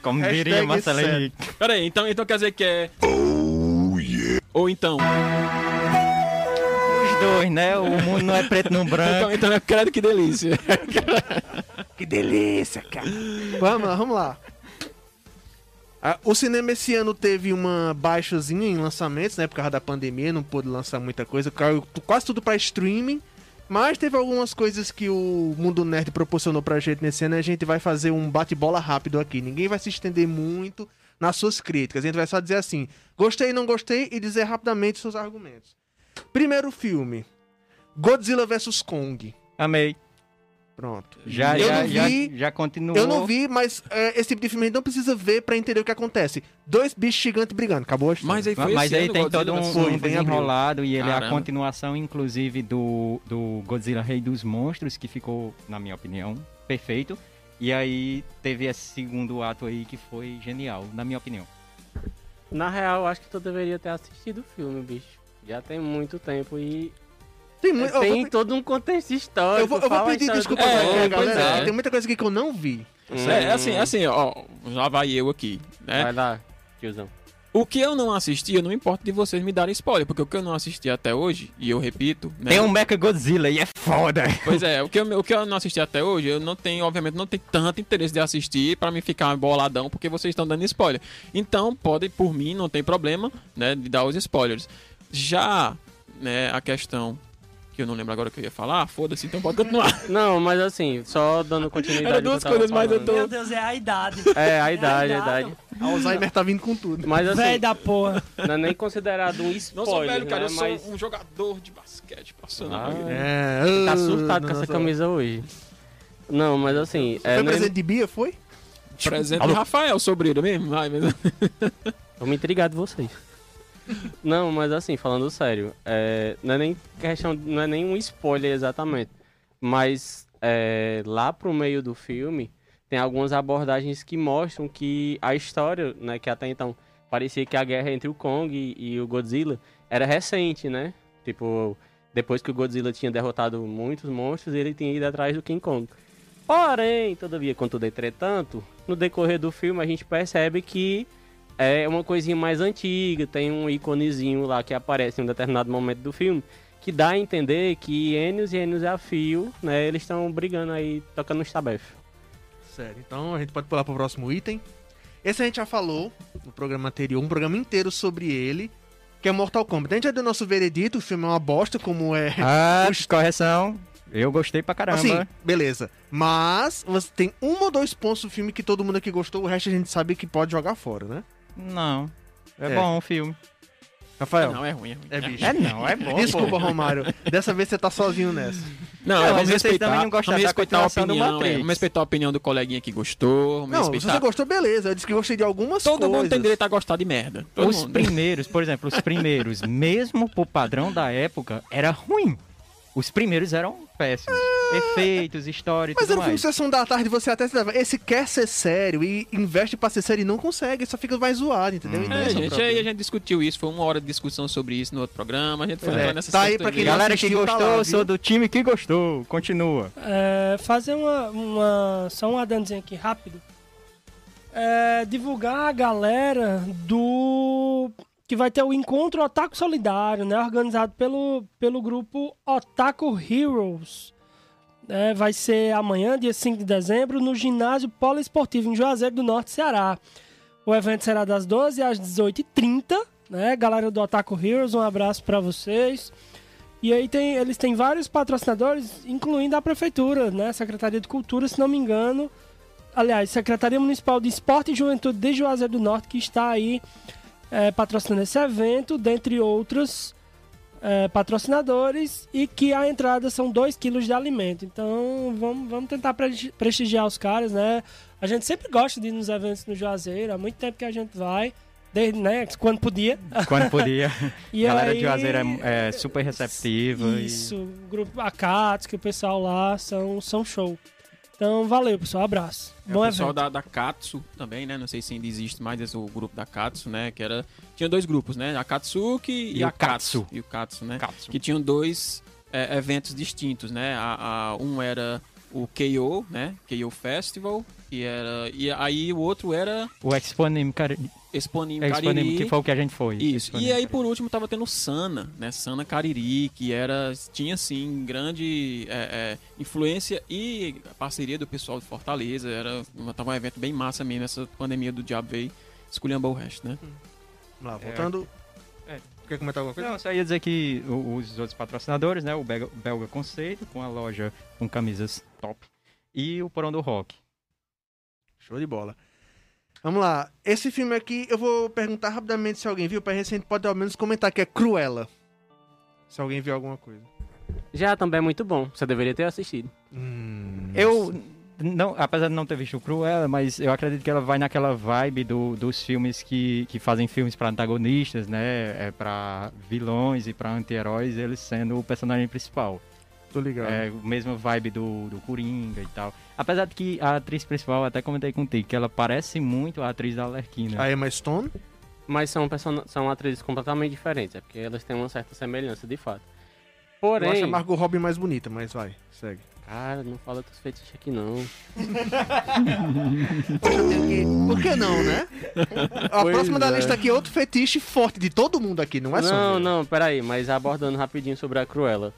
D: Como diria Marcelo. Henrique.
A: Pera aí, então, então quer dizer que é... Ou então...
D: Os dois, né? O mundo não é preto no branco.
A: Então, então é credo que delícia. (laughs)
E: Que delícia, cara. Vamos lá, vamos lá. Ah, o cinema esse ano teve uma baixazinha em lançamentos, né? Por causa da pandemia, não pôde lançar muita coisa. Caiu quase tudo pra streaming. Mas teve algumas coisas que o Mundo Nerd proporcionou pra gente nesse ano. E a gente vai fazer um bate-bola rápido aqui. Ninguém vai se estender muito nas suas críticas. A gente vai só dizer assim: gostei, não gostei e dizer rapidamente seus argumentos. Primeiro filme: Godzilla vs Kong.
D: Amei.
E: Pronto.
D: Já,
E: Eu
D: já,
E: não
D: já,
E: vi-
D: já continuou.
E: Eu não vi, mas é, esse tipo de filme a gente não precisa ver pra entender o que acontece. Dois bichos gigantes brigando, acabou a história.
A: Mas aí foi
D: Mas aí
A: ano,
D: tem
A: Godzilla
D: todo um.
E: Foi,
D: um desenrolado e ele é a
A: Caramba.
D: continuação, inclusive, do, do Godzilla Rei dos Monstros, que ficou, na minha opinião, perfeito. E aí teve esse segundo ato aí que foi genial, na minha opinião.
C: Na real, acho que tu deveria ter assistido o filme, bicho. Já tem muito tempo e
E: Tem, muito, eu,
C: tem
E: vou,
C: todo um contexto histórico.
E: eu vou- eu vou pedir
C: história
E: desculpa
A: É,
E: pra galera.
A: é.
E: Tem muita coisa aqui que eu não vi.
A: É, é assim, é assim, ó, já vai eu aqui, né?
C: Vai lá, tiozão.
A: O que eu não assisti, eu não importa de vocês me darem spoiler, porque o que eu não assisti até hoje, e eu repito, né?
D: Tem um Mecha Godzilla e é foda.
A: Pois é, o que, eu, o que eu não assisti até hoje, eu não tenho, obviamente, não tenho tanto interesse de assistir pra me ficar boladão, porque vocês estão dando spoiler. Então, podem, por mim, não tem problema, né, de dar os spoilers. Já, né, a questão que eu não lembro agora o que eu ia falar, foda-se, então pode continuar. (laughs)
C: Não, mas assim, só dando continuidade.
A: Era duas coisas, mas eu tô-
B: Meu Deus, é a idade.
C: É, a idade, a
B: idade.
C: idade.
E: Alzheimer tá vindo com tudo.
C: Mas assim,
B: Véi da porra.
C: não é nem considerado um
A: Não
C: spoiler,
A: sou velho, cara,
C: né?
A: eu sou
C: Mas
A: um jogador de basquete profissional.
C: Ah,
E: É,
C: tá
E: uh,
C: surtado com essa camisa hoje. Não, mas assim... É,
E: Foi
C: nem-
E: presente de Bia, foi?
A: Presente de Rafael, sobrinho mesmo. Ai, mas...
C: Vamos intrigar de vocês. Não, mas assim, falando sério, é, não é nem questão, não é nem um spoiler exatamente, mas é, lá pro meio do filme tem algumas abordagens que mostram que a história, né, que até então parecia que a guerra entre o Kong e, e o Godzilla era recente, né? Tipo, depois que o Godzilla tinha derrotado muitos monstros, ele tinha ido atrás do King Kong. Porém, todavia, contudo, entretanto, no decorrer do filme a gente percebe que é uma coisinha mais antiga, tem um íconezinho lá que aparece em um determinado momento do filme, que dá a entender que Enios e Enios a fio, né, eles estão brigando aí, tocando os tabefes.
E: Sério. Então a gente pode pular pro próximo item. Esse a gente já falou no programa anterior, um programa inteiro sobre ele, que é Mortal Kombat. A gente já deu nosso veredito, o filme é uma bosta, como é.
D: Ah, (laughs)
E: Os-
D: correção. Eu gostei pra caramba.
E: Assim, beleza. Mas você tem um ou dois pontos do filme que todo mundo aqui gostou, o resto a gente sabe que pode jogar fora, né?
D: Não. É,
E: É.
D: bom o filme.
E: Rafael.
A: Não, é ruim, é ruim.
E: É bicho.
D: É não, é bom.
E: Desculpa, Romário. Dessa vez você tá sozinho nessa.
A: Não,
D: Não,
A: é,
D: mas
A: vamos
D: vocês
A: respeitar,
D: também não gostaram
A: vamos
D: da
A: respeitar a
D: continuação do
A: opinião,
D: Matrix.
A: é, vamos respeitar a opinião do coleguinha que gostou, vamos
E: Não, se
A: respeitar.
E: você gostou, beleza. Eu disse que gostei de algumas
A: Todo
E: coisas.
A: mundo tem direito a gostar de merda. Todo
D: Os
A: mundo.
D: primeiros, por exemplo, os primeiros, mesmo pro padrão da época, era ruim. Os primeiros eram péssimos. Efeitos, história e
E: Mas
D: tudo
E: era um filme
D: mais.
E: Sessão da Tarde, você até se leva. Esse quer ser sério e investe pra ser sério e não consegue, só fica mais zoado, entendeu? Então,
A: É,
E: esse o
A: gente,
E: problema.
A: aí a gente discutiu isso, foi uma hora de discussão sobre isso no outro programa, a gente foi
E: É,
A: entrar nessa
E: tá aí pra quem não
D: Galera que
E: assistiu, tá
D: gostou,
E: lá,
D: eu sou do time que gostou. Continua.
B: É, fazer uma, uma. Só um adendozinho aqui rápido. É, divulgar a galera do. Que vai ter o encontro Otaku Solidário, né? Organizado pelo, pelo grupo Otaku Heroes. É, vai ser amanhã, dia 5 de dezembro, no ginásio poliesportivo em Juazeiro do Norte, Ceará. O evento será das 12 às 18h30, né? Galera do Otaku Heroes, um abraço pra vocês. E aí tem, eles têm vários patrocinadores, incluindo a prefeitura, né? Secretaria de Cultura, se não me engano. Aliás, Secretaria Municipal de Esporte e Juventude de Juazeiro do Norte, que está aí é, patrocinando esse evento, dentre outros é, patrocinadores, e que a entrada são 2 quilos de alimento. Então vamos, vamos tentar presti- prestigiar os caras, né? A gente sempre gosta de ir nos eventos no Juazeiro, há muito tempo que a gente vai, desde, né, quando podia.
D: Quando podia. (laughs)
B: E
D: Galera
B: aí-
D: de Juazeiro é, é super receptiva. e-
B: Isso, o grupo Akatsuki, o pessoal lá são, são show. Então, valeu, pessoal. Abraço.
A: É,
B: Bom
A: o pessoal
B: evento.
A: da, da Katsu também, né? Não sei se ainda existe mais esse, o grupo da Katsu, né? Que era. Tinha dois grupos, né? A Katsuki e,
D: E
A: a
D: o
A: Katsu.
D: Katsu.
A: E o Katsu, né?
D: Katsu.
A: Que tinham dois é, eventos distintos, né? A, a- um era o KO, né? KO Festival. E, era, e aí o outro era
D: O Exponim, cara.
A: Exponim
D: Exponim,
A: Cariri.
D: que foi o que a gente foi.
A: Isso.
D: Exponim
A: E aí,
D: Cariri.
A: por último, tava tendo o Sana, né? Sana Cariri, que era. Tinha, assim, grande é, é, influência e parceria do pessoal de Fortaleza. Era, tava um evento bem massa mesmo. Essa pandemia do diabo veio esculhambou o resto, né?
E: Vamos lá, voltando.
D: É.
E: Quer comentar alguma coisa?
D: Não, só ia dizer que os outros patrocinadores, né? O Belga, o Belga Conceito, com a loja com camisas top. E o Porão do Rock.
E: Show de bola. Vamos lá. Esse filme aqui, eu vou perguntar rapidamente se alguém viu, pra gente pode ao menos comentar que é Cruella. Se alguém viu alguma coisa.
C: Já também é muito bom. Você deveria ter assistido.
E: Hum,
D: Eu, não, apesar de não ter visto o Cruella, mas eu acredito que ela vai naquela vibe do- dos filmes que, que fazem filmes para antagonistas, né? É para vilões e para anti-heróis, eles sendo o personagem principal.
E: Tô ligado.
D: É mesma vibe do, do Coringa e tal. Apesar de que a atriz principal, eu até comentei contigo, que ela parece muito a atriz da Alerquina.
E: A Emma Stone.
C: Mas são, person... são atrizes completamente diferentes. É porque elas têm uma certa semelhança, de fato.
E: Eu acho
C: Porém...
E: a Margot Robbie mais bonita, mas vai, segue.
C: Cara, não fala dos fetiches aqui, não. (laughs)
E: Por que não, né? A
C: Pois
E: próxima da
C: é.
E: lista aqui é outro fetiche forte de todo mundo aqui, não é só
C: não, não, peraí. Mas abordando rapidinho sobre a Cruella.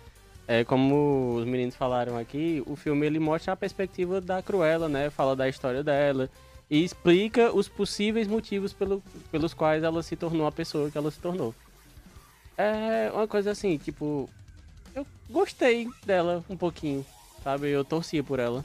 C: É, como os meninos falaram aqui, o filme ele mostra a perspectiva da Cruella, né? Fala da história dela e explica os possíveis motivos pelo, pelos quais ela se tornou a pessoa que ela se tornou. É uma coisa assim, tipo, eu gostei dela um pouquinho, sabe? Eu torcia por ela.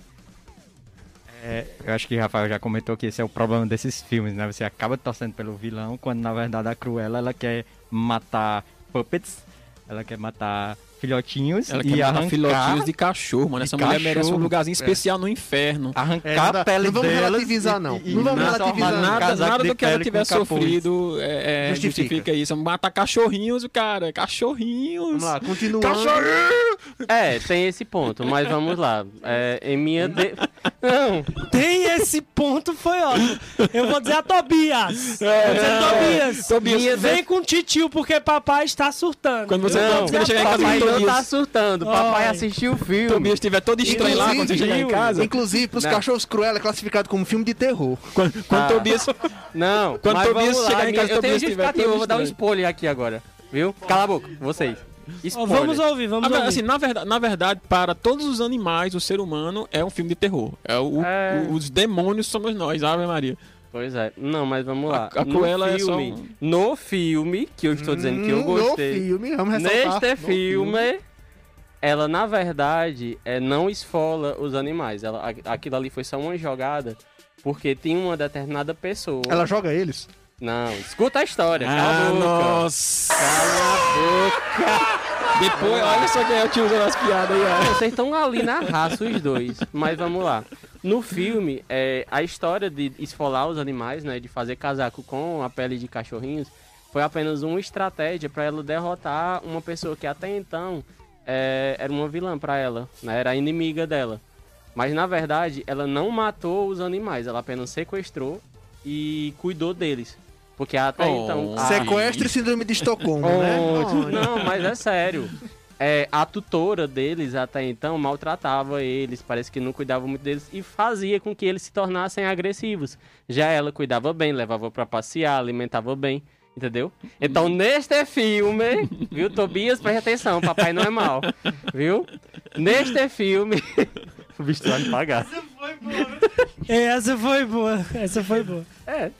D: É, eu acho que o Rafael já comentou que esse é o problema desses filmes, né? Você acaba torcendo pelo vilão, quando na verdade a Cruella ela quer matar puppets, ela quer matar filhotinhos
A: Ela
D: e arrancar,
A: filhotinhos de cachorro, mano.
D: de
A: Essa mulher merece um
D: cachorro.
A: lugarzinho especial no inferno.
D: arrancar
E: É, não
D: a pele
E: não vamos
D: delas
E: relativizar,
D: e-
E: não.
D: e-
E: Não vamos
D: e
E: relativizar, não.
A: Nada, nada
D: de
A: do que ela tiver sofrido é, é,
E: Justifica.
A: justifica. isso. Matar cachorrinhos, cara. Cachorrinhos.
E: Vamos lá, continuando.
C: É, tem esse ponto, mas vamos lá. É, em minha. De... (laughs) Não,
B: Tem esse ponto, foi ótimo. Eu vou dizer a Tobias.
A: É,
B: Vou dizer Tobias.
A: Tobias.
B: Minha- Vem com titio, porque papai está surtando.
A: Quando você
C: Não,
A: quando você chegar em casa
C: não tá
A: Tobias,
C: surtando. Papai
B: Ai.
C: assistiu o filme.
A: Tobias estiver todo estranho lá quando você chegar em casa.
E: Inclusive, pros
C: Não.
E: cachorros Cruella é classificado como filme de terror.
A: Quando, quando
C: Ah.
A: Tobias.
C: Não,
A: Quando
C: mas
A: Tobias
C: vamos lá,
A: chegar em casa,
C: eu tenho
A: Tobias tiver
C: justificativa,
A: todo
C: eu vou dar um spoiler aqui agora. Viu? Cala a boca, vocês. Spoiler.
B: vamos ouvir, vamos ouvir.
A: assim, na, verdade, na verdade, para todos os animais, o ser humano é um filme de terror. É o,
C: É.
A: o- os demônios somos nós, Ave Maria.
C: Pois é. Não, mas vamos lá.
A: A- a
C: no
A: Cruella é só
C: filme,
A: um-
C: No filme, que eu estou dizendo que eu gostei.
E: No filme, vamos ressaltar.
C: Neste
E: No
C: filme, ela na verdade é, não esfola os animais. Ela, aquilo ali foi só uma jogada porque tinha uma determinada pessoa.
E: Ela joga eles?
C: Não, escuta a história.
A: Ah,
C: cala a boca.
A: nossa!
C: Cala a boca.
A: Depois, olha só quem é o tio usando as piadas aí, ó.
C: Vocês estão ali na raça, os dois. Mas vamos lá. No filme, é, a história de esfolar os animais, né? De fazer casaco com a pele de cachorrinhos, foi apenas uma estratégia para ela derrotar uma pessoa que até então é, era uma vilã para ela, né? Era a inimiga dela. Mas na verdade, ela não matou os animais, ela apenas sequestrou e cuidou deles. Porque até
A: Oh.
C: então. a-
E: Sequestro e síndrome de Estocolmo, né?
C: Oh, não, mas é sério. É, a tutora deles até então maltratava eles, parece que não cuidava muito deles e fazia com que eles se tornassem agressivos. Já ela cuidava bem, levava pra passear, alimentava bem, entendeu? Então neste filme, viu, Tobias, preste atenção, papai não é mal, viu? Neste filme, (laughs) o bicho vai me pagar.
B: É, essa foi boa. Essa foi boa.
C: É,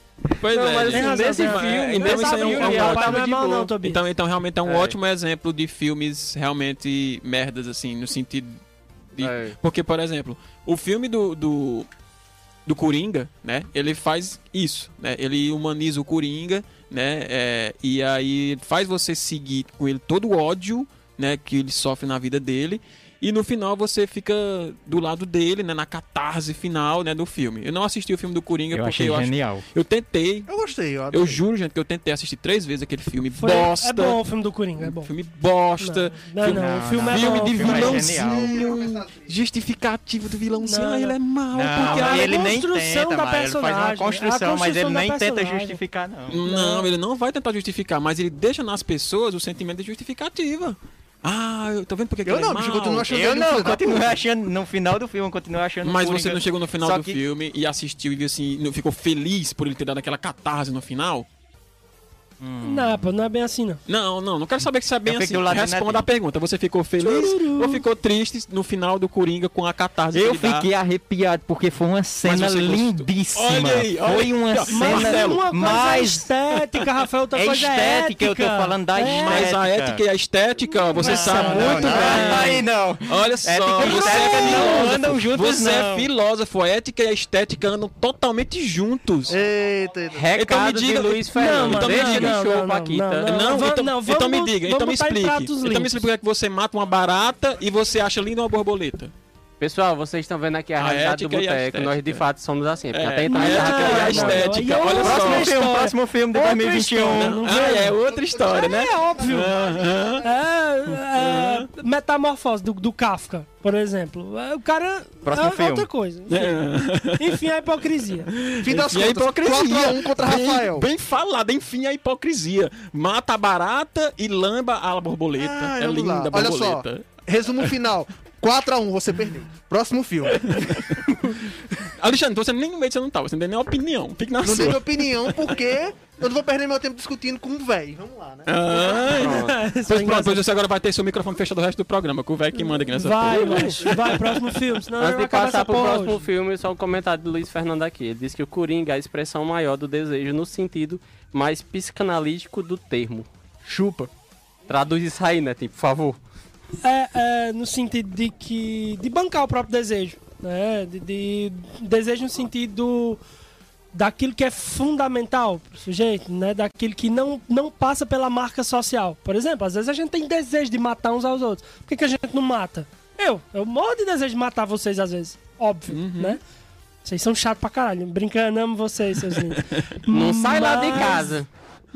A: Pois
C: Não,
A: é,
C: mas
A: gente.
B: Tem razão,
C: nesse filme,
A: então isso é um- é um ótimo
B: é mal
C: boa.
B: não.
A: Então, então realmente é um
C: É.
A: ótimo exemplo de filmes realmente merdas, assim, no sentido de...
C: É.
A: Porque, por exemplo, o filme do, do, do Coringa, né? Ele faz isso, né? Ele humaniza o Coringa, né? é, e aí faz você seguir com ele todo o ódio, né? Que ele sofre na vida dele. E no final você fica do lado dele, né? Na catarse final, né? Do filme. Eu não assisti o filme do Coringa
D: Eu
A: porque
D: achei
A: eu acho...
D: genial.
A: Eu tentei,
E: Eu gostei, eu adorei.
A: eu juro, gente, que eu tentei assistir três vezes aquele filme.
B: Foi-
A: bosta.
B: É bom o filme do Coringa, é bom.
A: Filme bosta.
B: Não, não, não, o filme é
A: filme
B: bom.
A: de
B: filme é
D: vilão.
A: vilãozinho. Justificativo do vilãozinho.
B: Não,
A: ah, ele
B: não.
A: é mau.
D: Não,
A: porque
B: a
A: a-
D: ele nem
B: construção
D: tenta,
B: da
D: mano. Ele faz uma
B: personagem, a
D: construção, mas ele
B: construção
D: nem tenta
B: personagem.
D: justificar, não.
A: Não, ele não vai tentar justificar, mas ele deixa nas pessoas o sentimento de justificativa. Ah, eu tô vendo porque que
E: Eu
A: é
E: não, bicho, eu continuo achando
D: Eu não, continuo achando, no final do filme, eu continuo achando
A: Mas você não chegou no final
D: Só
A: do
D: que-
A: filme e assistiu e viu assim, não ficou feliz por ele ter dado aquela catarse no final?
B: Não, pô, não é bem assim, não.
A: Não, não, não quero saber que você é bem
D: Eu
A: assim.
D: fiquei
A: Responda a pergunta. Você ficou feliz ou ficou triste no final do Coringa com a catarse
D: Eu
A: ele dá?
D: fiquei arrepiado porque foi uma cena lindíssima.
A: Olha aí, olha
D: foi uma
A: Mas
D: cena
A: Marcelo,
B: uma coisa é
D: mais
B: estética, Rafael, outra (laughs)
D: É
B: coisa é
D: estética, eu tô
B: ética.
D: falando da
B: É.
D: estética.
A: Mas a ética e a estética, você
B: Não,
A: sabe
B: não,
A: muito
D: não,
A: bem.
D: Aí não.
A: Olha só,
D: Ética
A: você é
D: não
A: filósofo.
D: andam juntos,
A: você é
D: não.
A: filósofo, a ética e a estética andam totalmente juntos.
E: Eita, eita.
C: Recado
A: Então me diga-
C: de Luiz
B: Não,
C: Fernando.
B: mano,
C: Deixa
B: não,
C: ele
B: não, não,
C: Paquita.
B: não,
A: Não,
B: vamos-
A: então,
B: não,
A: então me diga, então me explique. Então me explique como é que você mata uma barata e você acha linda uma borboleta.
C: Pessoal, vocês estão vendo aqui a,
A: A
C: realidade do
A: a
C: boteco. Nós de fato somos assim. Porque
A: É,
C: até então
A: a
C: a tava
A: e a
B: não,
A: estética,
B: não,
A: olha só.
D: Próximo filme, próximo filme de
B: Outra
D: 2021.
B: história, não
A: Ah, é outra história, né?
B: É óbvio. É, é, metamorfose do, do Kafka, por exemplo. É, O cara
D: Próximo
B: é
D: filme.
B: outra coisa. (laughs) Enfim, a hipocrisia.
E: Fim das
A: E a
E: contas,
A: hipocrisia.
E: 4x1 contra
A: bem,
E: Rafael.
A: Bem falado, enfim, a hipocrisia. Mata a barata e lamba a borboleta.
E: Ah,
A: é linda a
E: Olha só.
A: borboleta.
E: Resumo final. 4x1, você perdeu. Próximo filme. (laughs)
A: Alexandre, você nem no meio você não tá, você não tem nem opinião. Fique na
E: Não dei
A: sua.
E: minha opinião porque eu não vou perder meu tempo discutindo com um velho. Vamos lá, né?
A: Ah,
B: Isso
A: pois
B: é
A: pronto,
B: engraçado.
A: você agora vai ter seu microfone fechado o resto do programa, que o velho que manda aqui nessa
B: Vai, macho, vai, próximo filme, senão
C: Antes de
B: acabar
C: passar pro
B: porra
C: próximo
B: hoje.
C: filme, só um comentário do Luiz Fernando aqui. Ele disse que o Coringa é a expressão maior do desejo no sentido mais psicanalítico do termo.
E: Chupa.
C: Traduz isso aí, né, por favor.
B: É, é, no sentido de que. de bancar o próprio desejo. Né? De, de- desejo no sentido daquilo que é fundamental pro sujeito, né? Daquilo que não, não passa pela marca social. Por exemplo, às vezes a gente tem desejo de matar uns aos outros. Por que, que a gente não mata? Eu, eu morro de desejo de matar vocês às vezes. Óbvio, né? Vocês são chatos pra caralho. Brincando, amo vocês, seus lindos. (laughs)
C: Não sai lá de
B: Mas-
C: casa.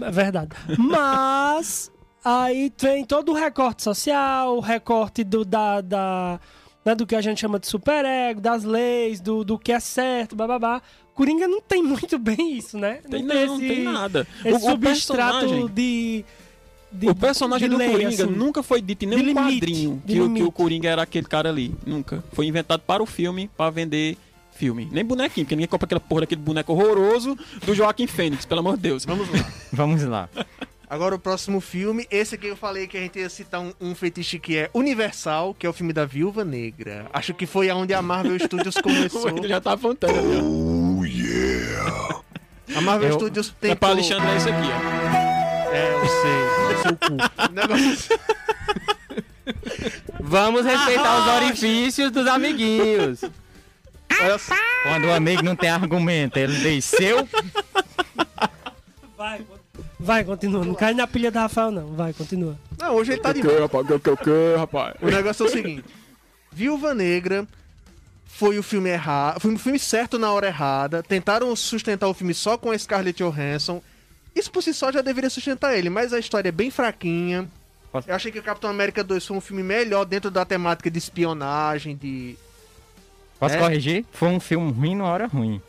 B: é verdade. Mas aí tem todo o recorte social, o recorte do, da, da, né, do que a gente chama de superego, das leis, do, do que é certo, bababá. Coringa não tem muito bem isso, né?
A: Tem, não, não tem nada.
B: Esse
A: O, o
B: substrato
A: personagem,
B: de, de-
A: o personagem do
B: lei,
A: Coringa
B: assim.
A: nunca foi dito em nenhum
B: limite,
A: quadrinho que, o- que o. Coringa era aquele cara ali. Nunca. Foi inventado para o filme, para vender filme. Nem bonequinho, porque ninguém compra aquela porra daquele boneco horroroso do Joaquim Fênix, pelo amor de Deus. Vamos lá.
D: Vamos lá. (laughs)
E: Agora o próximo filme, esse aqui eu falei que a gente ia citar um, um fetiche que é universal, que é o filme da Viúva Negra. Acho que foi aonde a Marvel (laughs) Studios começou.
A: Ele já tá apontando ali, ó.
E: A Marvel
D: Eu-
E: Studios
A: É pra. Alexandre é isso aqui, ó.
E: É, eu sei. Seu cu. O (laughs) negócio...
C: Vamos respeitar os orifícios dos amiguinhos.
E: Olha só.
D: Quando o amigo não tem argumento, ele desceu.
B: Vai, vai, continua. Não cai na pilha da Rafael, não. Vai, continua.
E: Não, hoje ele tá de
A: Que, rapaz, que, que, que, rapaz.
E: O negócio é o seguinte: Viúva Negra foi o filme errado, foi o filme certo na hora errada. Tentaram sustentar o filme só com a Scarlett Johansson. Isso por si só já deveria sustentar ele, mas a história é bem fraquinha.
D: Posso-
E: Eu achei que o Capitão América 2 foi um filme melhor dentro da temática de espionagem, de.
D: Posso
E: É?
D: corrigir? Foi um filme ruim na hora ruim.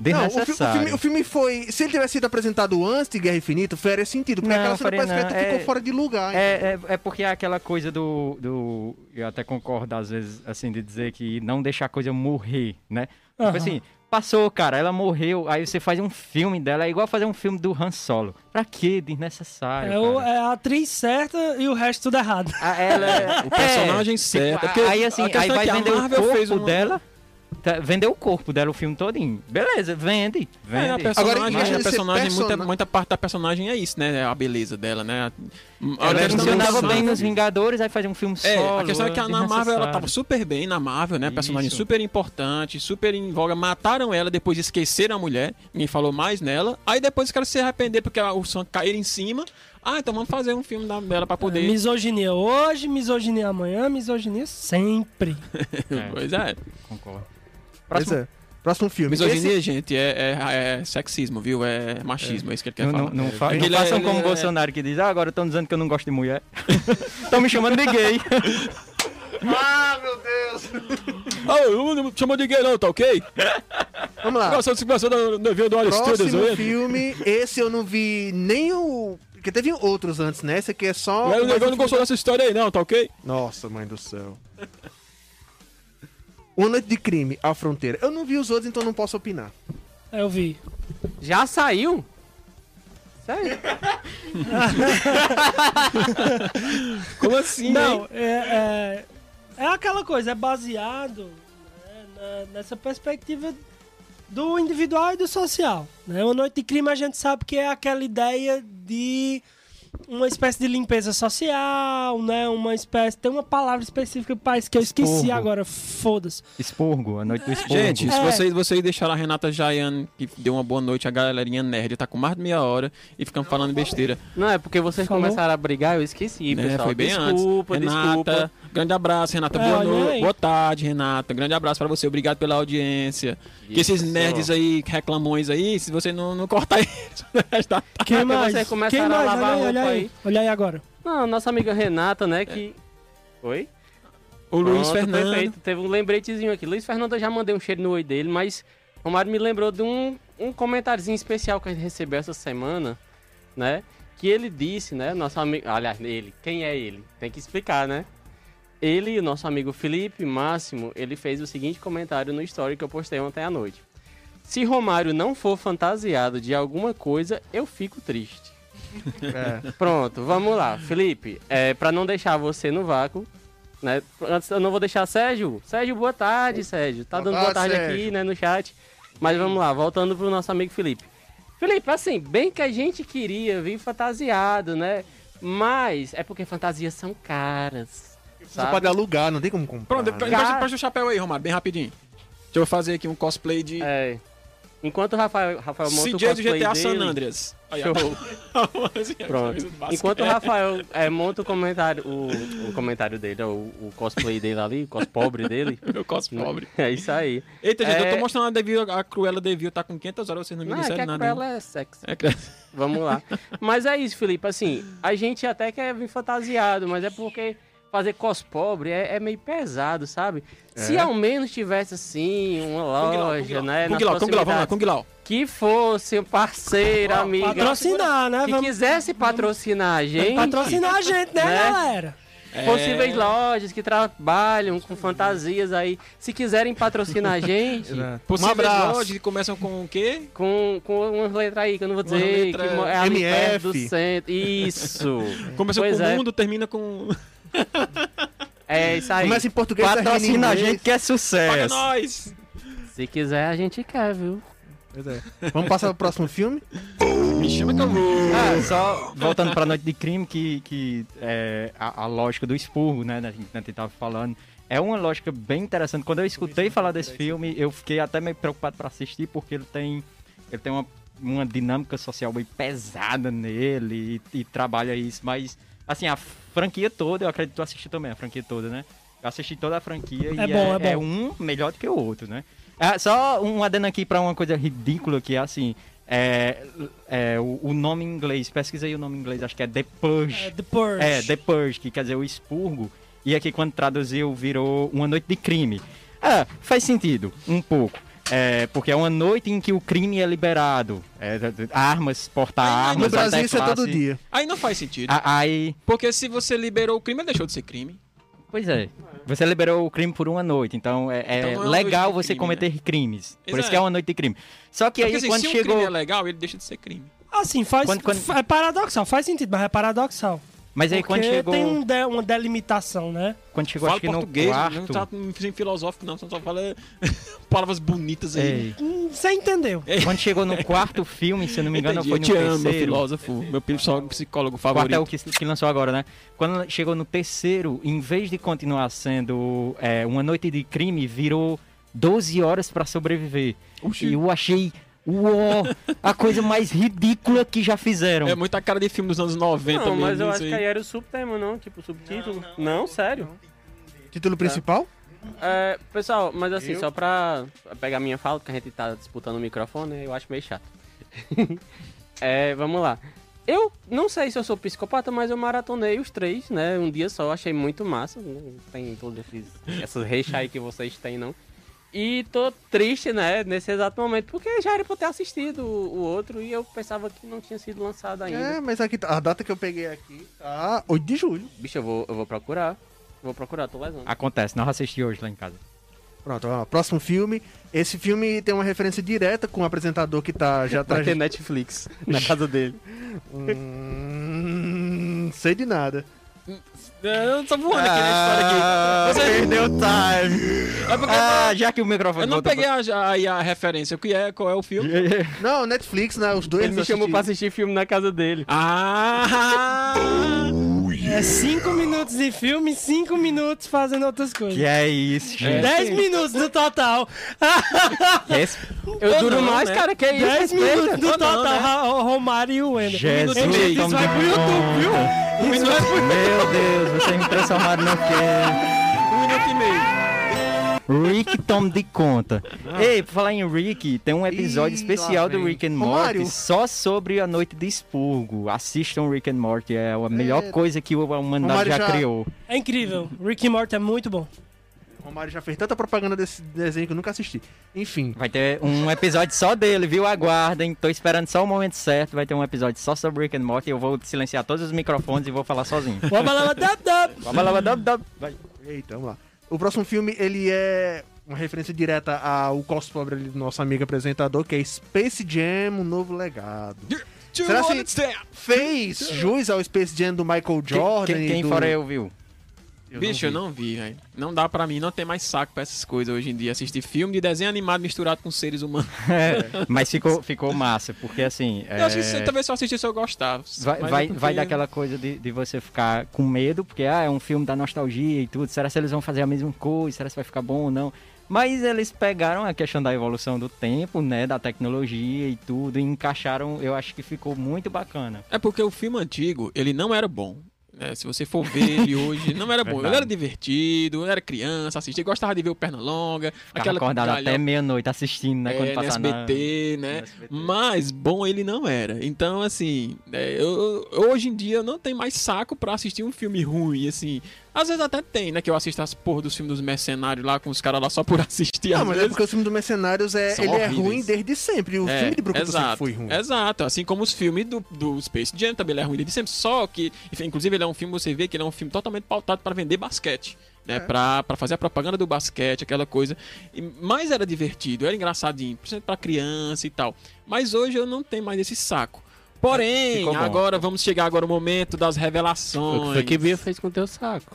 E: Não, o, fi- o filme, o filme foi. Se ele tivesse sido apresentado antes de Guerra Infinita, faria sentido. Porque
D: Não,
E: aquela cena pós-crédito
D: não.
E: ficou
D: É-
E: fora de lugar.
D: É, é, é porque é aquela coisa do, do. Eu até concordo, às vezes, assim, de dizer que não deixar a coisa morrer, né?
B: Aham.
D: Tipo assim, passou, cara, ela morreu, aí você faz um filme dela, é igual fazer um filme do Han Solo. Pra quê? Desnecessário.
B: É, o- é a atriz certa e o resto tudo errado.
D: Ah, ela é- (laughs)
A: O personagem
D: é,
A: certo.
D: tipo,
A: É porque
D: aí assim,
A: a questão
D: aí
A: é
D: vai
A: que a
D: vender o
A: Marvel
D: corpo
A: fez um-
D: dela. Tá, Vendeu o corpo dela, o filme todinho. Beleza, vende.
A: É, a
D: Vende.
A: personagem,
E: Agora,
A: a personagem muita,
E: persona-
A: muita parte da personagem é isso, né? A beleza dela, né? A
E: Ela
D: funcionava
A: da-
D: bem nos Vingadores, aí fazia um filme
A: É,
D: solo.
A: a questão é que a- na Marvel ela tava super bem na Marvel, né? Personagem
D: Isso.
A: super importante, super em voga. Mataram ela, depois esqueceram a mulher, ninguém falou mais nela. Aí depois os caras se arrepender porque a- o som caíram em cima. Ah, então vamos fazer um filme da- dela pra poder.
B: Misoginia hoje, misoginia amanhã, misoginia sempre. (laughs)
A: Pois é.
D: Concordo.
E: Pois
D: Próximo.
E: é. Próximo filme.
A: Misoginia, gente, é, é- é sexismo, viu? É machismo, é, isso que ele quer
D: Não,
A: falar.
D: não, não, fa não
A: ele é-
D: façam
A: ele
D: como
A: é-
D: o Bolsonaro que diz, ah, agora estão dizendo que eu não gosto de mulher. (laughs) Estão me chamando de gay. (laughs)
E: Ah, meu Deus!
A: Ah, eu não chama de gay não, tá ok?
E: Vamos lá.
A: De gosta do navio do Studios,
E: Próximo filme, esse eu não vi nem o. Porque teve outros antes, né? Esse aqui é só.
A: O negão não gostou dessa história aí não, tá ok?
E: Nossa, mãe do céu. Uma Noite de Crime, A Fronteira. Eu não vi os outros, então não posso opinar.
B: Eu vi.
C: Já saiu? Sério? (laughs)
A: Como assim,
B: Não, é, é, é aquela coisa, é baseado né, na- nessa perspectiva do individual e do social. Né? Uma noite de crime a gente sabe que é aquela ideia de uma espécie de limpeza social, né? Uma espécie. Tem uma palavra específica para isso que eu esqueci
D: Expurgo.
B: agora. Foda-se.
D: Expurgo, a noite do expurgo.
A: Gente, se
B: É.
A: vocês, vocês deixaram a Renata Jayan, que deu uma boa noite, a galerinha nerd, tá com mais de meia hora e ficam falando besteira.
C: Não, é porque vocês
B: Falou?
C: começaram a brigar, eu esqueci,
A: né?
C: pessoal.
A: Foi bem
C: desculpa,
A: antes.
C: desculpa.
A: Renata, grande abraço, Renata.
B: É,
A: boa,
B: olha
A: no...
B: aí.
A: boa tarde, Renata. Grande abraço pra você. Obrigado pela audiência. Que esses
C: Isso.
A: nerds aí, reclamões aí, se você não, não cortar (laughs) isso,
B: Quem (laughs) mais?
C: vocês começaram
B: Quem
C: a
B: mais?
C: lavar
B: olha olha
C: roupa
B: aí. Olha aí agora.
C: Não, nossa amiga Renata, né, que... Oi?
A: O Luiz
C: Pronto,
A: Fernando.
C: Perfeito. Teve um lembretezinho aqui. Luiz Fernando, eu já mandei um cheiro no oi dele, mas o Mário me lembrou de um, um comentáriozinho especial que a gente recebeu essa semana, né? Que ele disse, né? Nosso amigo. Aliás, ele. Quem é ele? Tem que explicar, né? Ele, o nosso amigo Felipe Máximo, ele fez o seguinte comentário no story que eu postei ontem à noite. Se Romário não for fantasiado de alguma coisa, eu fico triste.
E: É.
C: Pronto, vamos lá. Felipe, é, para não deixar você no vácuo, né? Antes eu não vou deixar Sérgio. Sérgio, boa tarde, Sérgio. Tá
E: Boa
C: dando boa
E: tarde,
C: tarde aqui, né, no chat. Mas vamos lá, voltando pro nosso amigo Felipe. Felipe, assim, bem que a gente queria vir fantasiado, né? Mas é porque fantasias são caras.
E: Você
C: sabe?
E: pode alugar, não tem como comprar.
A: Pronto,
E: né?
A: o chapéu aí, Romário, bem rapidinho. Deixa eu fazer aqui um cosplay de
C: É. Enquanto o Rafael, Rafael monta o
A: CJ do
C: cosplay
A: GTA
C: dele...
A: San Andreas.
C: Show. (laughs) Pronto. Enquanto o Rafael é, monta o comentário, o, o comentário dele, o, o cosplay dele ali, o cos pobre dele. (laughs)
A: Meu cos pobre.
C: É isso aí.
A: Eita, gente, eu tô
C: É-
A: mostrando a Devil, a Cruella Devil tá com 500 horas, vocês não me
C: Não, é que
A: disseram
C: a
A: nada.
C: Cruella é sexy.
A: É que-
C: Vamos lá. Mas é isso, Felipe. Assim, a gente até quer vir fantasiado, mas é porque fazer cos pobre é, é meio pesado, sabe? Se ao menos tivesse, assim, uma loja, né?
A: Kung
C: nas
A: Lao, Kung Lao, vamos lá, Kung Lao.
C: Que fosse um parceiro, amiga.
B: Patrocinar, né?
C: Que
B: Vamos
C: quisesse patrocinar a gente.
B: patrocinar a gente, né, (laughs)
C: né?
B: galera?
A: É.
C: Possíveis lojas que trabalham com fantasias aí. Se quiserem patrocinar a (laughs) gente,
E: Um
A: Possíveis
E: abraço.
A: lojas que começam com o quê?
C: com, com umas letras aí que eu não vou
A: Uma
C: dizer,
A: letra
C: que é
E: MF.
C: do centro. Isso. (laughs)
A: Começa
C: Pois
A: com
C: é.
A: o mundo, termina com.
C: É isso aí.
E: Começa em português,
D: Patrocina a gente que é
A: Paga
D: sucesso.
A: nós!
C: Se quiser, a gente quer, viu?
E: Pois é. Vamos passar pro próximo filme?
A: Me chama que eu vou.
D: Ah, só (laughs) voltando pra Noite de Crime, que, que é, a, a lógica do expurgo, né, né, que a gente tava falando, é uma lógica bem interessante. Quando eu escutei falar desse filme, eu fiquei até meio preocupado pra assistir, porque ele tem, ele tem uma, uma dinâmica social bem pesada nele e, e trabalha isso, mas, assim, a franquia toda, eu acredito que tu assistiu também a franquia toda, né? Eu assisti toda a franquia e
B: É bom, é bom.
D: um melhor do que o outro, né? Ah, só um adendo aqui pra uma coisa ridícula que é assim. É, é, o, o nome em inglês, pesquisei o nome em inglês, acho que é The
B: É,
D: Purge.
B: The Purge.
D: É, The Purge, que quer dizer o expurgo. E aqui quando traduziu virou Uma Noite de Crime. Ah, faz sentido, um pouco. É, porque é uma noite em que o crime é liberado. É, armas, portar
A: Aí,
D: armas.
E: No Brasil isso é todo dia.
A: Aí não faz sentido.
D: Ah, Aí,
A: Porque se você liberou o crime, ele deixou de ser crime.
D: Pois é. Você liberou o crime por uma noite, então é, é
A: Então é
D: legal você
A: crime,
D: cometer crimes. Por isso
A: Exato.
D: que é uma noite de crime. Só que aí
A: assim,
D: quando
A: se um
D: chegou.
A: crime é legal, ele deixa de ser crime.
B: Assim, faz.
D: Quando- quando-
B: É paradoxal, faz sentido, mas é paradoxal.
D: Mas aí
B: porque
D: quando chegou.
B: tem um de- uma delimitação, né?
D: Quando chegou
A: Fala
D: acho que no
A: português,
D: quarto.
A: não tá em filosófico, não. Você só fala (laughs) palavras bonitas aí.
D: Ei,
B: Hum, Você entendeu.
D: quando chegou no quarto (laughs) filme, se eu não me engano,
A: Entendi,
D: foi
A: eu
D: no
A: te amo, meu
D: terceiro.
A: filósofo, meu psicólogo, psicólogo
D: quarto é o
A: favorito.
D: que, que lançou agora, né? Quando chegou no terceiro, em vez de continuar sendo é, uma noite de crime, virou 12 horas pra sobreviver.
A: Oxi.
D: E eu achei, uó, a coisa mais ridícula que já fizeram.
A: É muita cara de filme dos anos 90
C: Não,
A: mesmo.
C: mas eu acho
A: aí.
C: que aí era o subtema, não? Tipo, o subtítulo. Não, sério.
E: Título principal?
C: É, pessoal, mas assim, só pra pegar minha fala, porque a gente tá disputando o microfone, né, eu acho meio chato. (laughs) é, vamos lá. Eu não sei se eu sou psicopata, mas eu maratonei os três, né? Um dia só, achei muito massa. Não tem todos esses essas reixas aí que vocês têm, não. E tô triste, né, nesse exato momento, porque já era pra eu ter assistido o, o outro e eu pensava que não tinha sido lançado ainda.
E: É, mas aqui tá- a data que eu peguei aqui tá 8 de julho.
C: Bicho, eu vou, eu vou procurar. Vou procurar, tô lesando.
D: Acontece, nós assisti hoje lá em casa.
E: Pronto, ó, próximo filme. Esse filme tem uma referência direta com o apresentador que tá já
C: Vai
E: atrás.
C: ter Netflix (laughs) na casa dele.
E: Hum, sei de nada.
A: Eu tô voando aqui na história aqui. Você-
D: perdeu time.
A: É porque
D: Ah, já que o microfone
A: eu não peguei a, a, a referência. O que é? Qual é o filme? (laughs)
E: Não, Netflix, né? Os dois
C: Ele me chamou pra assistir filme na casa dele.
A: Ah!
B: É cinco minutos de filme, cinco minutos fazendo outras coisas.
D: Que é isso, gente.
B: Dez minutos no total.
C: Eu
A: Ou
C: duro
A: não,
C: mais,
A: né?
C: cara, que isso?
B: Dez
C: respeita.
B: minutos no
A: Ou não,
B: total.
A: né?
B: Ra- Romário e o Wender.
D: Jesus,
B: Ei, gente, isso vai pro YouTube, viu? Isso vai pro
D: Meu Deus, vocês me transformaram no quê? Rick tome de conta. Ei, por falar em Rick, tem um episódio
E: Ih,
D: especial do. Rick and Morty
E: Mário.
D: só sobre a noite de expurgo. Assistam Rick and Morty, é a melhor
E: É.
D: coisa que a humanidade já,
E: já-
D: criou.
B: É incrível. Rick e Morty é muito bom.
E: O Romário já fez tanta propaganda desse desenho que eu nunca assisti. Enfim.
D: Vai ter um episódio só dele, viu? Aguardem. Tô esperando só o momento certo. Vai ter um episódio só sobre Rick and Morty. Eu vou silenciar todos os microfones e vou falar sozinho. Vai.
E: Eita, vamos lá. O próximo filme, ele é uma referência direta ao ali do nosso amigo apresentador, que é Space Jam, um novo legado. Será
A: step.
E: Fez jus ao Space Jam do Michael Jordan
D: Quem,
E: e
D: quem
E: do...
D: fora eu viu?
E: Eu
A: Bicho, eu
E: vi.
A: não vi, velho. Não dá pra mim, não tem mais saco pra essas coisas hoje em dia. Assistir filme de desenho animado misturado com seres humanos. (laughs)
D: É, mas ficou, ficou massa, porque assim.
A: Eu acho que
D: é,
A: se- talvez só assistir se eu gostava.
D: Vai, vai,
A: é porque-
D: vai daquela coisa de, de você ficar com medo, porque ah, é um filme da nostalgia e tudo. Será que eles vão fazer a mesma coisa? Será que vai ficar bom ou não? Mas eles pegaram a questão da evolução do tempo, né? Da tecnologia e tudo, e encaixaram, eu acho que ficou muito bacana.
A: É porque o filme antigo, ele não era bom. Né? se você for ver ele hoje, não era bom. Ele era divertido, eu era criança, assistia, gostava de ver o Pernalonga,
D: Ficava
A: aquela
D: acordado até meia-noite assistindo, né?
A: é,
D: quando passava na-
A: SBT, né?
D: SBT.
A: Mas bom ele não era. Então, assim, é, eu, hoje em dia eu não tenho mais saco pra assistir um filme ruim, assim. Às vezes até tem, né? Que eu assisto as porra dos filmes dos mercenários lá com os caras lá só por (laughs) assistir.
E: Não,
A: às
E: mas é
A: vezes.
E: porque o filme do Mercenários é,
A: São
E: ele é ruim desde sempre. O
A: É,
E: filme de Brucutu sempre
A: exato,
E: foi ruim.
A: Exato, assim como os filmes do, do Space Jam também ele é ruim desde sempre. Só que, enfim, inclusive, ele é um filme, você vê que ele é um filme totalmente pautado para vender basquete. Né, pra, pra fazer a propaganda do basquete, aquela coisa. E, mas era divertido, era engraçadinho, principalmente pra criança e tal. Mas hoje eu não tenho mais esse saco. Porém, agora vamos chegar agora ao momento das revelações.
C: O que foi que Bia fez com o teu saco?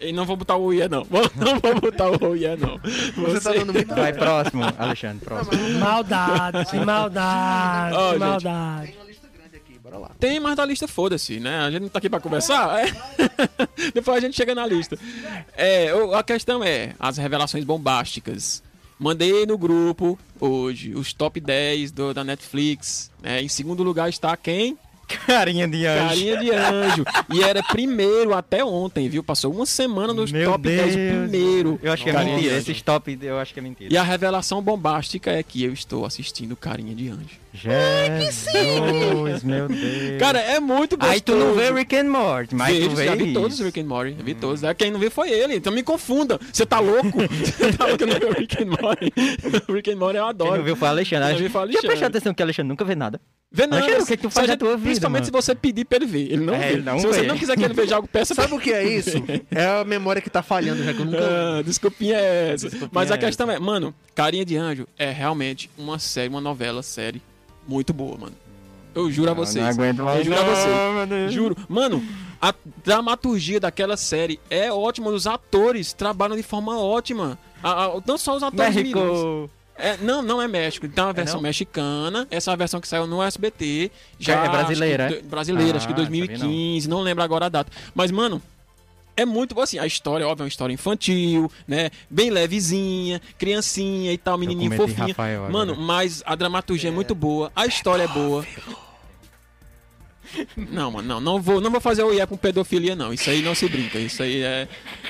A: E não vou botar o Ié, não. (laughs) Não vou botar o Ié, não.
E: Você tá dando muito
D: Vai, próximo, Alexandre, próximo.
B: Maldade, maldade,
A: gente.
B: maldade.
E: uma lista grande aqui, bora lá.
A: Tem mais da lista, foda-se, né? A gente não tá aqui pra conversar. é. (laughs) Depois a gente chega na lista. É, a questão é as revelações bombásticas. Mandei no grupo hoje os top 10 do, da Netflix. né? Em segundo lugar está quem?
D: Carinha de anjo.
A: Carinha de Anjo. E era primeiro até ontem, viu? Passou uma semana nos
D: Meu
A: top 10
D: Deus.
A: primeiro.
D: Eu acho que é
A: Carinha
D: mentira. Esses top, eu acho que é mentira.
A: E a revelação bombástica é que eu estou assistindo Carinha de Anjo.
D: Jesus, meu Deus.
A: Cara, é muito gostoso.
D: Aí tu não vê Rick and Morty, mas
A: Vejo,
D: tu vê
A: já vi
D: isso.
A: todos os Rick and Morty. Vi todos. É, Quem não viu foi ele. Então me confunda. Você tá louco? (laughs) Você tá louco que não o Rick and Morty? O Rick and Morty eu
D: Quem
A: adoro.
D: não viu foi o Alexandre.
A: Quem não viu foi o
D: Deixa eu prestar
A: Alexandre.
D: atenção que o Alexandre nunca vê nada.
A: Vê não.
D: Alexandre, o que que tu faz
A: a
D: da
A: gente-
D: tua vida,
A: Principalmente
D: mano?
A: se você pedir pra ele ver. Ele não
D: É,
A: vê.
D: ele não
A: se você
D: vê.
A: não quiser que ele veja algo, peça (laughs)
E: Sabe o que é isso? É a memória que tá falhando, já que eu nunca.
A: Ah, desculpinha é essa. Mas a
D: é
A: questão é, mano, Carinha de Anjo é realmente uma série, uma novela, série muito boa, mano. Eu juro a vocês.
D: Não aguento mais.
A: Eu juro a
D: não,
A: vocês. Juro. Mano, a dramaturgia daquela série é ótima. Os atores trabalham de forma ótima. A- a- não só os atores meninos.
D: México.
A: É, não, não é México. Tem uma versão
D: não?
A: mexicana. Essa é a versão que saiu no SBT. Já
D: É brasileira,
A: acho que, brasileira, acho que
D: Ah,
A: 2015. Não lembro agora a data. Mas, mano, é muito boa, assim. A história, óbvio, é uma história infantil, né? Bem levezinha, criancinha e tal, menininho fofinha.
D: Rafael agora.
A: Mano, mas a dramaturgia é muito boa. A história é boa. Não, mano, não, não vou, não vou fazer o IE com pedofilia, não. Isso aí não se brinca. Isso aí é.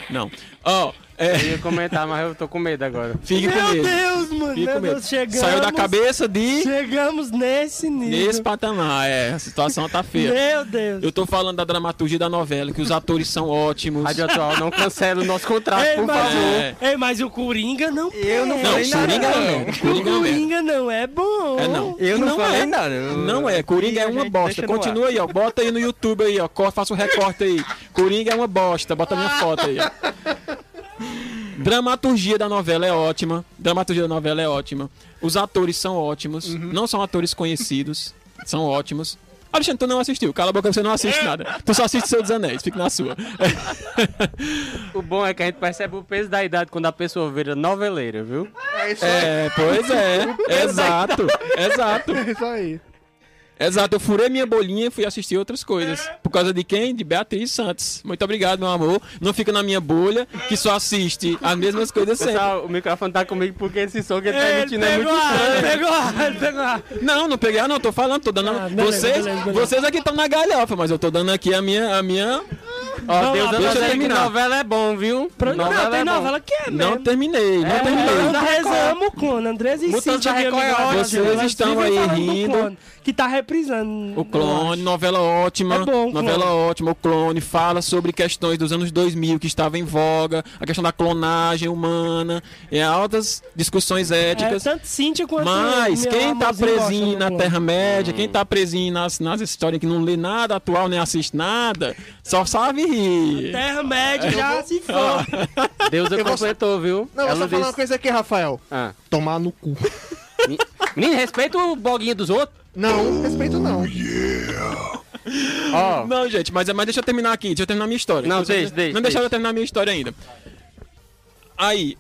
A: Não. Ó, é.
C: Eu ia comentar, mas eu tô com medo agora.
A: Fique com
B: Meu
A: medo.
B: Deus, mano,
A: Fique
B: meu
A: com medo.
B: Deus, chegamos.
A: Saiu da cabeça de.
B: Chegamos nesse nível.
A: Nesse patamar, é. A situação tá feia.
B: Meu Deus.
A: Eu tô falando da dramaturgia da novela, que os atores são ótimos.
C: Rádio Atual, não cancela o nosso contrato,
B: Ei,
C: por
B: mas,
C: favor.
A: É.
B: Ei, mas o Coringa não
D: Eu não
B: é.
A: Não,
D: falei nada.
A: Coringa não.
B: O
A: Coringa não é.
B: Coringa não é bom.
A: É não.
D: Eu não,
A: Não
D: falei
A: é.
D: nada. eu-
A: Não é, Coringa é uma
D: gente
A: bosta. Continua aí, ó. Bota aí no YouTube aí, ó. Faça o recorte aí. Coringa é uma bosta. Bota a minha foto aí, ó. Dramaturgia da novela é ótima. Dramaturgia da novela é ótima. Os atores são ótimos. Não são atores conhecidos. São ótimos. Alexandre, tu não assistiu. Cala a boca, você não assiste nada. Tu só assiste Seu dos Anéis. Fica na sua. (laughs)
C: O bom é que a gente percebe o peso da idade quando a pessoa vira noveleira, viu?
E: É isso aí.
A: É, pois é. Exato. Exato.
E: É isso aí.
A: Exato, eu furei minha bolinha e fui assistir outras coisas. Por causa de quem? De Beatriz Santos. Muito obrigado, meu amor. Não fica na minha bolha, que só assiste as mesmas coisas sempre.
C: Pessoal, o microfone tá comigo porque esse som que ele tá
B: Ele
C: emitindo é muito
B: pegou, a- ele
C: estranho.
B: pegou, a- ele pegou. a-
A: Não, não peguei, não, tô falando, tô dando.
B: Ah, beleza,
A: vocês,
B: beleza, beleza.
A: vocês aqui estão na galhofa, mas eu tô dando aqui a minha. A minha...
C: Ó,
B: Vamos
C: Deus
A: deixa eu
C: que
A: terminar.
C: novela é bom, viu?
B: Pro- Não, tem
C: é
B: novela que é
A: Não
B: mesmo.
A: terminei, não
B: É,
A: terminei.
B: nós rezamos, Clone. Andrés e
C: Mutantes
B: Cíntia,
C: da
B: que
C: Record é
A: Vocês estão aí rindo.
B: Que tá reprisando.
A: O Clone, novela ótima.
B: É bom,
A: novela
B: Clone.
A: ótima. O Clone fala sobre questões dos anos 2000 que estavam em voga, a questão da clonagem humana, e altas discussões
B: É,
A: éticas.
B: tanto Cíntia quanto
A: Mas quem tá presinho na. Terra-média, quem tá presinho nas, nas histórias que não lê nada atual nem assiste nada, só sabe rir.
B: Terra-média já se for.
C: Deus
E: Eu vou-
C: completou, viu?
E: Não, vou
C: Ela
E: só falar uma
C: disse...
E: coisa aqui, Rafael.
C: Ah.
E: Tomar no cu.
C: Menino, respeita o boguinho dos outros.
E: Não, respeito não. (laughs)
C: Ó,
A: Não, gente, mas, mas deixa eu terminar aqui, deixa eu terminar minha história.
C: Não,
A: Deixa eu-
C: deixa, deixa,
A: Não deixaram
C: deixa.
A: eu terminar minha história ainda. Aí,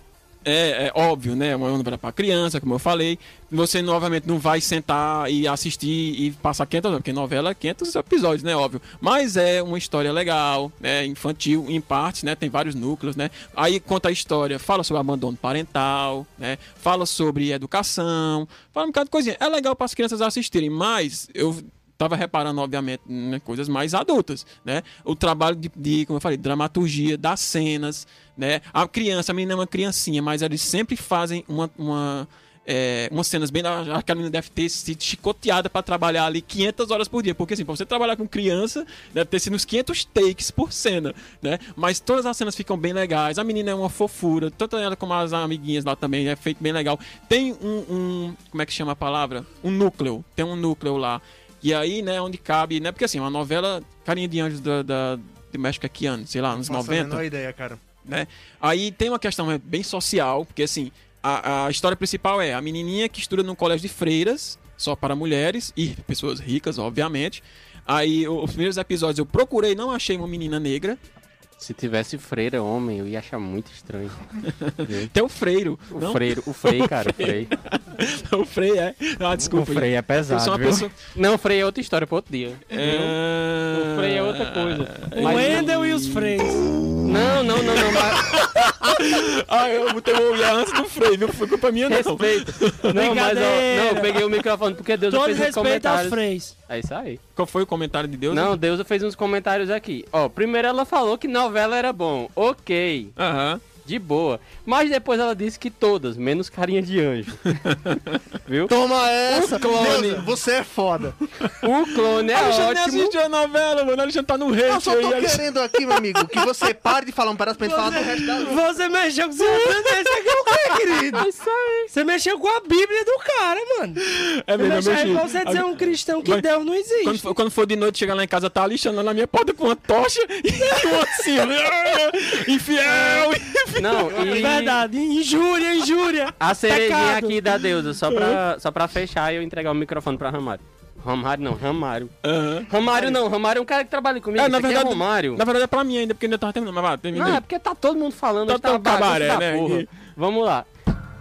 A: é, é óbvio, né? Uma novela pra criança, como eu falei. Você novamente não vai sentar e assistir e passar 500, não, porque novela é 500 episódios, né? Óbvio. Mas é uma história legal, né? Infantil, em partes, né? Tem vários núcleos, né? Aí conta a história, fala sobre abandono parental, né? Fala sobre educação, fala um bocado de coisinha. É legal para as crianças assistirem, mas eu tava reparando, obviamente, né, coisas mais adultas, né? O trabalho de, de, como eu falei, dramaturgia das cenas, né? A criança, a menina é uma criancinha, mas eles sempre fazem uma, uma é, umas cenas bem. A Karina deve ter sido chicoteada pra trabalhar ali 500 horas por dia. Porque, assim, pra você trabalhar com criança, deve ter sido uns 500 takes por cena, né? Mas todas as cenas ficam bem legais. A menina é uma fofura, tanto ela como as amiguinhas lá também, é feito bem legal. Tem um. um como é que chama a palavra? Um núcleo. Tem um núcleo lá. E aí, né, onde cabe, né? Porque assim, uma novela Carinha de Anjos da, da, de México aqui anos, sei lá, anos
E: Faço a
A: 90
E: menor ideia, cara.
A: né? Aí tem uma questão é, bem social, porque assim, a, a história principal é a menininha que estuda num colégio de freiras, só para mulheres e pessoas ricas, obviamente. Aí os primeiros episódios eu procurei, não achei uma menina negra.
C: Se tivesse freira homem, eu ia achar muito estranho. (laughs)
A: Tem o freiro.
C: O
A: não?
C: freiro, o frei, (laughs) cara, o frei.
A: o freio é. Ah,
D: O
A: desculpa.
D: freio é
A: eu
D: pesado,
A: pessoa.
C: Não, o frei é outra história pra outro dia.
A: É...
C: O freio é outra coisa.
B: O
C: Mas-
B: Wendel e os Freys.
C: Não, não, não, não, mas (laughs) (laughs)
A: Ah, eu botei o olhar antes do freio, não foi culpa minha, não.
C: respeito. (laughs) Não, mas ó, não, eu peguei o microfone porque Deus
B: Todo
C: fez uns
B: respeito aos
C: comentários.
B: Freys.
C: É isso aí.
A: Qual foi o comentário de Deus?
C: Não, Deus fez uns comentários aqui. Ó, primeiro ela falou que novela era bom. Ok,
A: Aham.
C: De boa. Mas depois ela disse que todas, menos carinha de anjo. (laughs) Viu?
E: Toma essa!
C: clone.
E: Deus, você é foda.
C: O clone é
A: Alexandre
C: ótimo.
A: assistiu a novela, mano. Alexandre tá no
E: Eu
A: hate
E: só
A: aí.
E: tô
A: Alexandre.
E: querendo aqui, meu amigo, que você pare de falar um pedaço pra gente falar do resto da lista.
B: Você mexeu com sua tendência aqui, o quê, querido?
C: É isso aí.
B: Você mexeu com a Bíblia do cara, mano.
A: É
B: Você
A: mesmo, eu
B: mexeu
A: mexi.
B: é igual você dizer um cristão que
A: Mas-
B: Deus não existe.
A: Quando for, quando for de noite, chegar lá em casa, tá Alexandre lá na minha porta com uma tocha e um assim, ó, infiel.
C: Não,
B: É (laughs)
C: e
B: verdade, injúria, injúria.
C: a cerejinha
B: Pecado.
C: aqui da deusa, só pra, só pra fechar e eu entregar o microfone pra Ramário. Ramário não, Ramário.
A: Aham.
C: Ramário não, Ramário é um cara que trabalha comigo.
A: É, na
C: aqui
A: verdade,
C: é Romário.
A: na verdade é pra mim ainda, porque ainda tava terminando. Mas vá, termina
C: Não, é porque tá todo mundo falando,
A: Tá
C: tá
A: tão
C: bagunça
A: cabaré, né?
C: porra.
A: E-
C: Vamos lá.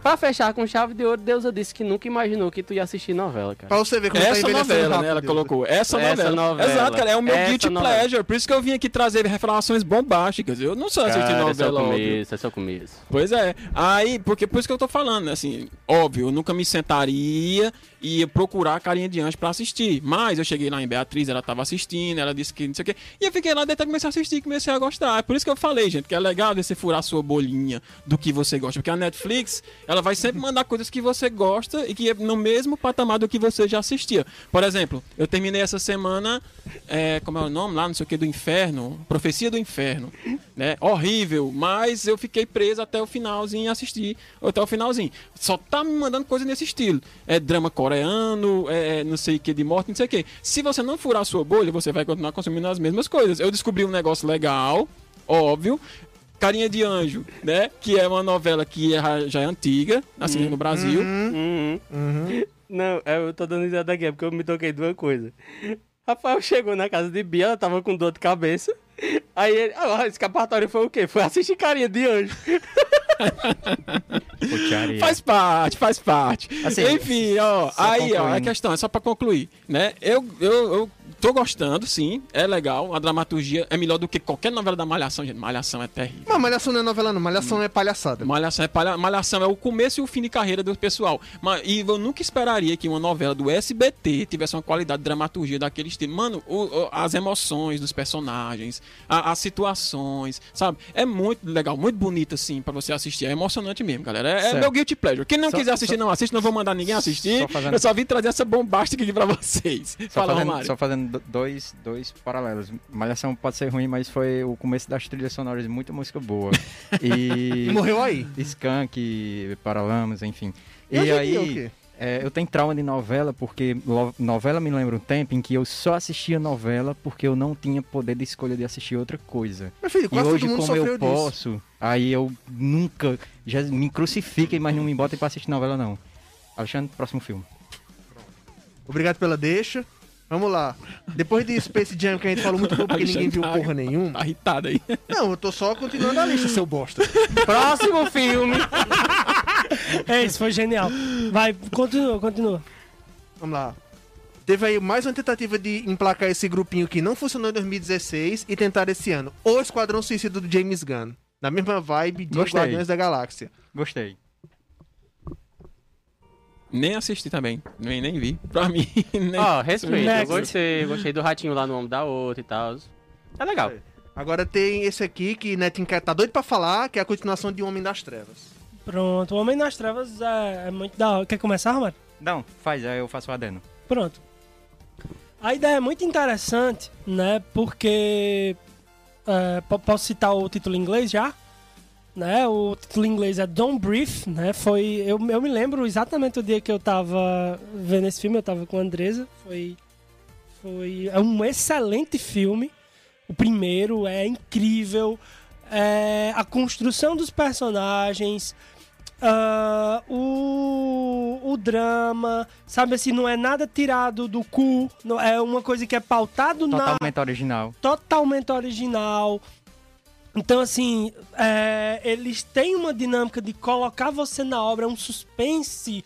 C: Pra fechar com chave de ouro, Deusa disse que nunca imaginou que tu ia assistir novela, cara.
E: Pra você ver como tá
A: Essa
E: envelhecendo
A: novela,
E: rápido,
A: né? Ela
E: Deus.
A: colocou. Essa,
C: Essa
A: novela.
C: novela.
A: Exato, cara. É o meu
C: Essa
A: guilty
C: novela.
A: pleasure. Por isso que eu vim aqui trazer revelações bombásticas. Eu não sou assistir
C: Cara, esse é o
A: novela,
C: começo, esse é o começo.
A: Pois é. Aí, porque por isso que eu tô falando, assim, óbvio, eu nunca me sentaria e procurar a carinha de anjo pra assistir. Mas eu cheguei lá em Beatriz, ela tava assistindo, ela disse que não sei o quê. E eu fiquei lá e comecei a assistir, comecei a gostar. É por isso que eu falei, gente, que é legal você furar sua bolinha do que você gosta. Porque a Netflix, ela vai sempre mandar coisas que você gosta e que é no mesmo patamar do que você já assistia. Por exemplo, eu terminei essa semana, é, como é o nome lá, não sei o que, do inferno, Profecia do Inferno, né? Horrível, mas eu fiquei preso até o finalzinho e assisti até o finalzinho. Só tá me mandando coisa nesse estilo. É drama coreano, é não sei o que de morte, não sei o que. Se você não furar a sua bolha, você vai continuar consumindo as mesmas coisas. Eu descobri um negócio legal, óbvio, Carinha de Anjo, né? Que é uma novela que é- já é antiga, assim, no Brasil.
C: Uhum. Não, eu tô dando risada aqui, é porque eu me toquei de uma coisa. Rafael chegou na casa de Bia, ela tava com dor de cabeça. Aí ele, ah, escapatório foi o quê? Foi assistir carinha de anjo. (laughs)
A: Faz parte, faz parte.
D: Assim,
A: Enfim, ó, aí, ó, a
D: concluindo.
A: questão é só pra concluir, né? Eu, eu, eu tô gostando, sim, é legal, a dramaturgia é melhor do que qualquer novela da Malhação, gente. Malhação é terrível.
E: Mas Malhação não é novela, não. Malhação é palhaçada.
A: Malhação é, palha- Malhação é o começo e o fim de carreira do pessoal. Mas, e eu nunca esperaria que uma novela do SBT tivesse uma qualidade de dramaturgia daquele estilo. Mano, o- o- as emoções dos personagens, a- as situações, sabe? É muito legal, muito bonito, assim, pra você assistir. É emocionante mesmo, galera. É, é meu guilty pleasure. Quem não
D: Só-
A: quiser assistir, não assiste. Não vou mandar ninguém assistir.
D: Só fazendo-
A: Eu só vim trazer essa bombástica aqui pra vocês.
D: Só
A: Fala,
D: fazendo,
A: Romário.
D: só fazendo do- dois, dois paralelos. Malhação pode ser ruim, mas foi o começo das trilhas sonoras de muita música boa. (laughs) E.
E: E morreu aí.
D: Skank, Paralamas, enfim.
E: E
D: E, aí, é, eu tenho trauma de novela, porque novela me lembra um tempo em que eu só assistia novela porque eu não tinha poder de escolha de assistir outra coisa.
E: Filho,
D: E hoje, como eu
E: disso.
D: posso, aí eu nunca, já me crucifiquem, mas não me botem pra assistir novela, não. Alexandre, próximo filme.
E: Obrigado pela deixa. Vamos lá. Depois de Space Jam, que a gente falou muito pouco porque ninguém viu porra nenhuma.
A: Tá irritado aí.
E: Não, eu tô só continuando a lista, seu bosta. (laughs)
C: Próximo filme.
B: É isso, foi genial. Vai, continua, continua.
E: Vamos lá. Teve aí mais uma tentativa de emplacar esse grupinho que não funcionou em 2016 e tentar esse ano. O Esquadrão Suicida do James Gunn. Na mesma vibe de
D: Gostei.
E: Guardiões da Galáxia.
D: Gostei.
A: Nem assisti também. Nem, nem vi. Pra mim, (laughs) nem.
C: Ó, respeito, eu gostei. Gostei do ratinho lá no ombro da outra e tal. É legal.
E: Agora tem esse aqui que Netinho tá doido pra falar, que é a continuação de Homem das Trevas.
B: Pronto, o Homem nas Trevas é, é muito da hora. Quer começar, Romário?
D: Não, faz, aí eu faço o adeno.
B: Pronto. A ideia é muito interessante, né? Porque. é, po- posso citar o título em inglês já? Né? O título em inglês é Don't Breathe, né? Foi. Eu, eu me lembro exatamente o dia que eu tava vendo esse filme, eu tava com a Andresa. Foi. Foi. É um excelente filme. O primeiro é incrível. É, a construção dos personagens. ah, o, o drama, sabe assim, não é nada tirado do cu, não, é uma coisa que é pautado na
D: Totalmente original.
B: totalmente original. Então, assim, é, eles têm uma dinâmica de colocar você na obra, é um suspense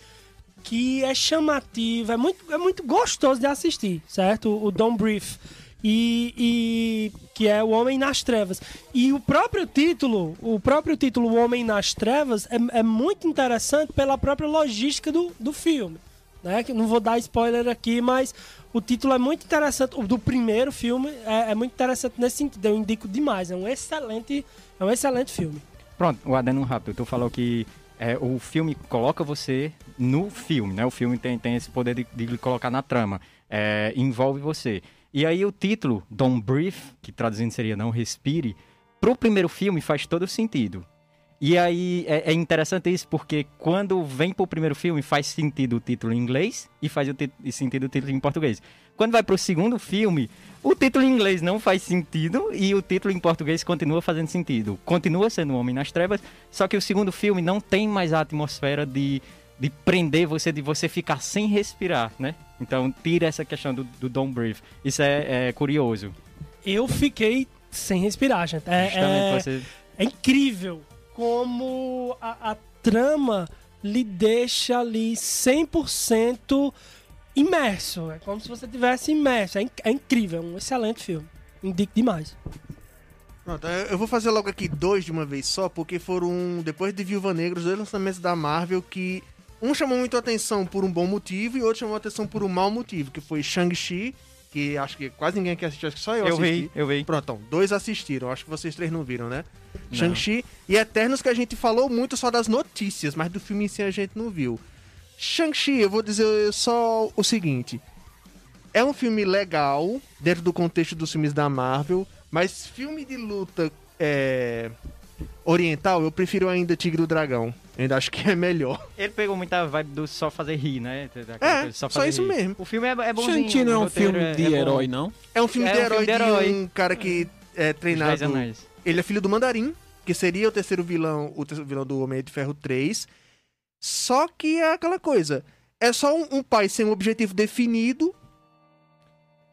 B: que é chamativo, é muito, é muito gostoso de assistir, certo? O Don't Breathe. E, e- que é o Homem nas Trevas. E o próprio título, o próprio título O Homem nas Trevas é, é muito interessante pela própria logística do, do filme. Né? Não vou dar spoiler aqui, mas o título é muito interessante. O do primeiro filme é, é muito interessante nesse sentido. Eu indico demais. É um excelente, é um excelente filme.
D: Pronto, o adeno rápido. Tu falou que é, o filme coloca você no filme, né? O filme tem, tem esse poder de, de colocar na trama. É, envolve você. E aí o título, Don't Breathe, que traduzindo seria Não Respire, pro primeiro filme faz todo sentido. E aí é, é interessante isso porque quando vem pro primeiro filme faz sentido o título em inglês e faz o ti- sentido o título em português. Quando vai pro segundo filme, o título em inglês não faz sentido e o título em português continua fazendo sentido. Continua sendo Homem nas Trevas, só que o segundo filme não tem mais a atmosfera de, de prender você, de você ficar sem respirar, né? Então tira essa questão do, do Don't Breathe. Isso é, é curioso.
B: Eu fiquei sem respirar, gente. É, é-
D: você
B: é incrível como a, a trama lhe deixa ali 100% imerso. É como se você tivesse imerso. É, inc- é incrível, é um excelente filme. Indico demais.
E: Pronto, eu eu vou fazer logo aqui dois de uma vez só, porque foram, depois de Viúva Negra, os dois lançamentos da Marvel que um chamou muito a atenção por um bom motivo e outro chamou a atenção por um mau motivo, que foi Shang-Chi, que acho que quase ninguém aqui assistiu, acho que só eu,
D: Eu
E: assisti.
D: vi, eu vi.
E: Pronto, então, dois assistiram, acho que vocês três não viram, né? Shang-Chi e Eternos que a gente falou muito só das notícias, mas do filme em si a gente não viu. Shang-Chi, eu vou dizer só o seguinte. É um filme legal, dentro do contexto dos filmes da Marvel, mas filme de luta é, oriental, eu prefiro ainda Tigre e o Dragão. Eu ainda acho que é melhor.
D: Ele pegou muita vibe do só fazer rir, né?
E: É, só
D: fazer
E: isso
D: rir.
E: mesmo.
D: O filme é, é bonzinho.
A: Shang-Chi não é um filme
D: é-
A: de
D: é
A: herói, não?
E: É um filme,
D: É
E: de,
D: um
E: herói
D: filme de
E: de
D: herói.
E: um cara que é treinado. Ele é filho do Mandarim, que seria o terceiro vilão, o terceiro vilão do Homem de Ferro 3. Só que é aquela coisa. É só um, um pai sem um objetivo definido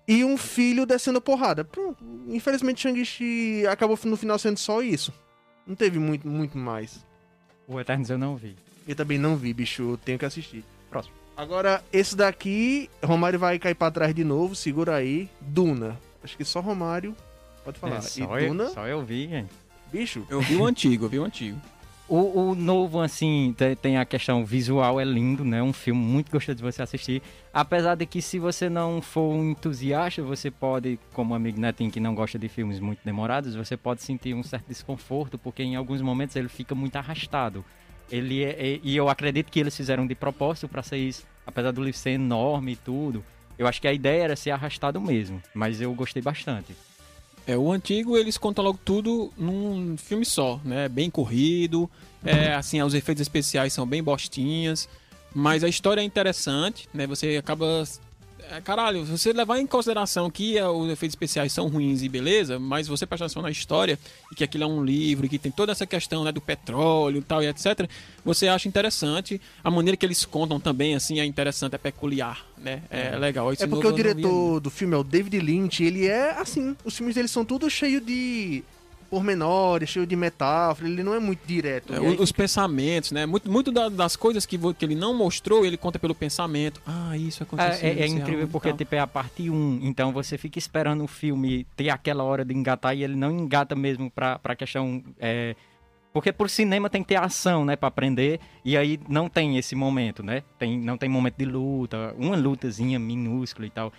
E: e um filho descendo porrada. Pronto. Infelizmente, Shang-Chi acabou no final sendo só isso. Não teve muito, muito mais.
D: O Eternos eu não vi.
E: Eu também não vi, bicho. Eu tenho que assistir.
D: Próximo.
E: Agora, esse daqui, Romário vai cair pra trás de novo. Segura aí. Duna. Acho que só Romário pode falar.
D: É,
E: e
D: só,
E: Duna,
D: eu, só eu vi, gente.
E: bicho,
A: Eu vi o antigo, eu vi o antigo. (laughs)
D: O, o novo, assim, te- tem a questão visual, é lindo, né? Um filme muito gostoso de você assistir. Apesar de que se você não for um entusiasta, você pode, como amigo Netinho que não gosta de filmes muito demorados, você pode sentir um certo desconforto, porque em alguns momentos ele fica muito arrastado. Ele é, é- e eu acredito que eles fizeram de propósito para ser isso, apesar do livro ser enorme e tudo. Eu acho que a ideia era ser arrastado mesmo, mas eu gostei bastante.
A: É, o antigo eles contam logo tudo num filme só, né? Bem corrido, é, assim, os efeitos especiais são bem bostinhas, mas a história é interessante, né? Você acaba... é, caralho, você levar em consideração que é, os efeitos especiais são ruins e beleza, mas você prestar atenção na história e que aquilo é um livro e que tem toda essa questão né, do petróleo e tal e etc, você acha interessante. A maneira que eles contam também, assim, é interessante, é peculiar, né? É legal. Esse
E: É porque o diretor do filme é o David Lynch, ele é assim, os filmes dele são tudo cheio de pormenores, cheio de metáfora, ele não é muito direto.
A: É, os pensamentos, né? Muito, muito da- das coisas que, que ele não mostrou, ele conta pelo pensamento. Ah, isso aconteceu.
D: É, é- é
A: isso
D: incrível porque tipo, é a parte 1, então você fica esperando o filme ter aquela hora de engatar e ele não engata mesmo pra, pra questão. é, Porque por cinema tem que ter ação, né, pra aprender, e aí não tem esse momento, né? Tem, não tem momento de luta, uma lutazinha minúscula e tal.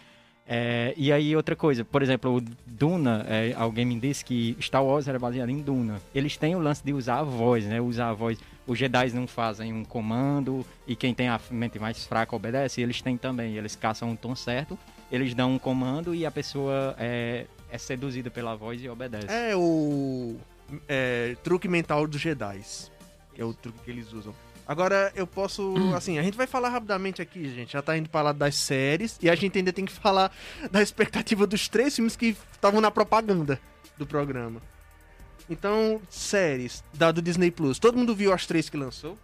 D: É, e aí, outra coisa, por exemplo, o Duna, é, alguém me disse que Star Wars era baseado em Duna. Eles têm o lance de usar a voz, né? Usar a voz. Os Jedi não fazem um comando e quem tem a mente mais fraca obedece. Eles têm também. Eles caçam um tom certo, eles dão um comando e a pessoa é, é seduzida pela voz e obedece.
E: É o é, truque mental dos Jedi. É o truque que eles usam. Agora, eu posso. Assim, a gente vai falar rapidamente aqui, gente. Já tá indo pra lá das séries. E a gente ainda tem que falar (laughs) da expectativa dos três filmes que estavam na propaganda do programa. Então, séries da do Disney Plus. Todo mundo viu as três que lançou?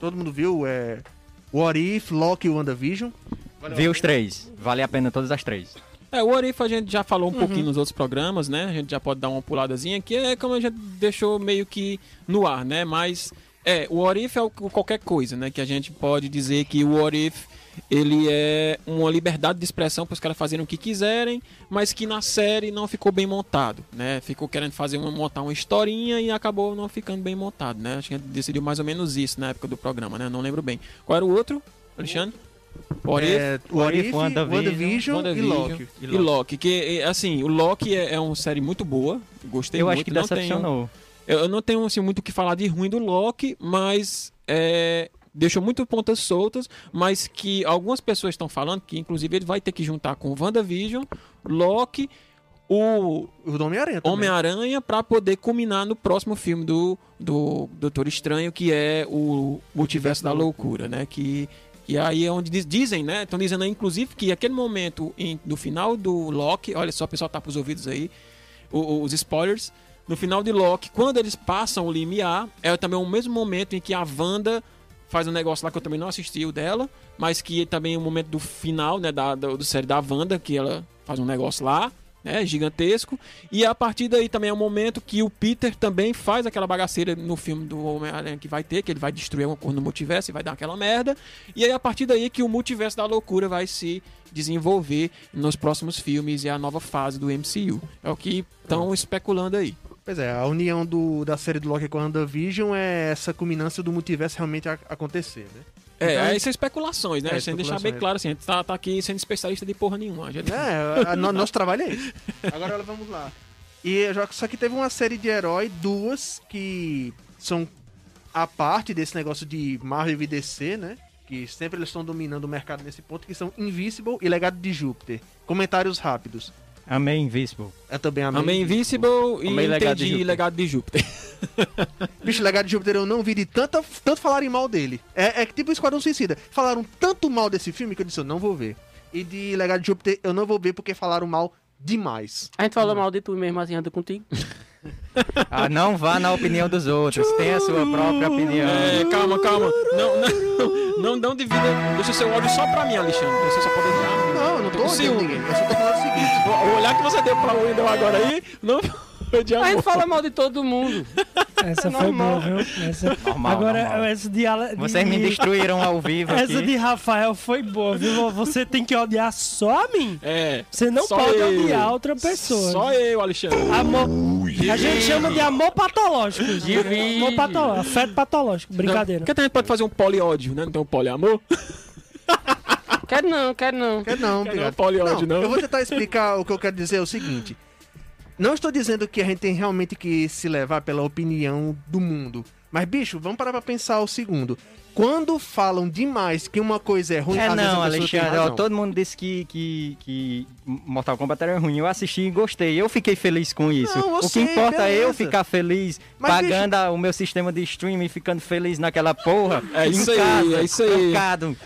E: Todo mundo viu? É. What If, Loki e WandaVision?
D: Vi os três. Vale a pena todas as três.
A: É, o Orif a gente já falou um pouquinho nos outros programas, né? A gente já pode dar uma puladazinha, que é como a gente deixou meio que no ar, né? Mas, é, o Orif é o, o qualquer coisa, né? Que a gente pode dizer que o Orif, ele é uma liberdade de expressão para os caras fazerem o que quiserem, mas que na série não ficou bem montado, né? Ficou querendo fazer uma, montar uma historinha e acabou não ficando bem montado, né? Acho que a gente decidiu mais ou menos isso na época do programa, né? Não lembro bem. Qual era o outro, Alexandre? Orif?
E: É, What If,
D: WandaVision,
E: WandaVision e Loki.
A: E Loki, que assim, o Loki é, é uma série muito boa, gostei
D: Eu
A: muito.
D: acho que
A: não tenho,
D: decepcionou.
A: eu, eu não tenho assim, muito o que falar de ruim do Loki, mas é, deixou muito pontas soltas, mas que algumas pessoas estão falando que inclusive ele vai ter que juntar com o WandaVision, Loki, o
E: O Homem-Aranha.
A: Homem-Aranha pra poder culminar no próximo filme do, do Doutor Estranho, que é o Multiverso da Loucura, né? Que, e aí é onde diz- dizem, né? Estão dizendo aí, inclusive, que aquele momento em, no final do Loki, olha só, o pessoal tá pros ouvidos aí, o- os spoilers. No final de Loki, quando eles passam o limiar, é também o mesmo momento em que a Wanda faz um negócio lá que eu também não assisti o dela, mas que também é o momento do final, né, da, do, do série da Wanda, que ela faz um negócio lá, né, gigantesco. E a partir daí também é o momento que o Peter também faz aquela bagaceira no filme do Homem-Aranha que vai ter, que ele vai destruir uma coisa no multiverso e vai dar aquela merda. E aí a partir daí que o multiverso da loucura vai se desenvolver nos próximos filmes e a nova fase do MCU. É o que estão especulando aí.
E: Pois é, a união do, da série do Loki com a WandaVision é essa culminância do multiverso realmente acontecer, né?
A: É,
E: Então-
A: aí são especulações, né?
E: É,
A: Sem deixar bem claro assim, a gente tá, tá aqui sendo especialista de porra nenhuma. A gente-
E: É, a- no- nosso trabalho é esse. (laughs) Agora vamos lá. E já- só que teve uma série de herói, duas que são a parte desse negócio de Marvel e DC, né? Que sempre eles estão dominando o mercado nesse ponto, que são Invisible e Legado de Júpiter. Comentários rápidos.
D: Amei Invisible.
E: É também
A: Amei Invincible e
C: Amei Legado de
A: entendi
C: Júpiter.
A: Legado de Júpiter. (laughs)
E: Bicho, Legado de Júpiter eu não vi de tanta, tanto falarem mal dele. É, é que tipo o Esquadrão Suicida. Falaram tanto mal desse filme que eu disse, eu não vou ver. E de Legado de Júpiter eu não vou ver porque falaram mal demais.
C: A gente falou mal de tu mesmo assim, anda contigo.
D: Ah, não vá na opinião dos outros. Tenha a sua própria opinião.
A: É, calma, calma. Não, não, (laughs) não, não divida. Deixa o seu ódio só pra mim, Alexandre. Você só pode odiar.
E: Não, eu não tô
A: com
E: odiando
A: ciúme.
E: ninguém. Eu só tô falando o seguinte. (laughs)
A: O olhar que você deu pra Wendel agora aí, não foi de
C: A
A: amor.
C: gente fala mal de todo mundo.
B: Essa foi
C: Normal.
B: boa, viu? Essa...
D: Normal,
B: Agora,
D: normal.
B: essa de, Ale- de...
D: Vocês me destruíram ao vivo
B: Essa
D: aqui.
B: de Rafael foi boa, viu? Você tem que odiar só a mim.
A: É.
B: Você não pode
A: eu.
B: odiar outra pessoa.
A: Só eu, Alexandre.
B: Amor. A gente chama de amor patológico.
C: Divide.
B: Amor patológico. Afeto patológico. Brincadeira.
A: Porque a gente pode fazer um poliódio, né? Não tem um poliamor? (laughs)
C: Quero não, quero não.
E: Quer não,
A: Quer
E: obrigado.
A: não, poliódio, não.
E: Eu vou tentar explicar o que eu quero dizer é o seguinte. Não estou dizendo que a gente tem realmente que se levar pela opinião do mundo. Mas, bicho, vamos parar pra pensar o segundo. Quando falam demais que uma coisa é ruim,
D: É não, Alexandre, ó, todo mundo disse que, que, que Mortal Kombat era ruim. Eu assisti e gostei. Eu fiquei feliz com isso.
E: Não,
D: o que
E: sei,
D: importa é eu
E: beleza.
D: ficar feliz,
E: Mas,
D: pagando a- o meu sistema de streaming, ficando feliz naquela porra.
A: É
D: em
A: isso aí,
D: casa,
A: é isso aí.
D: trancado.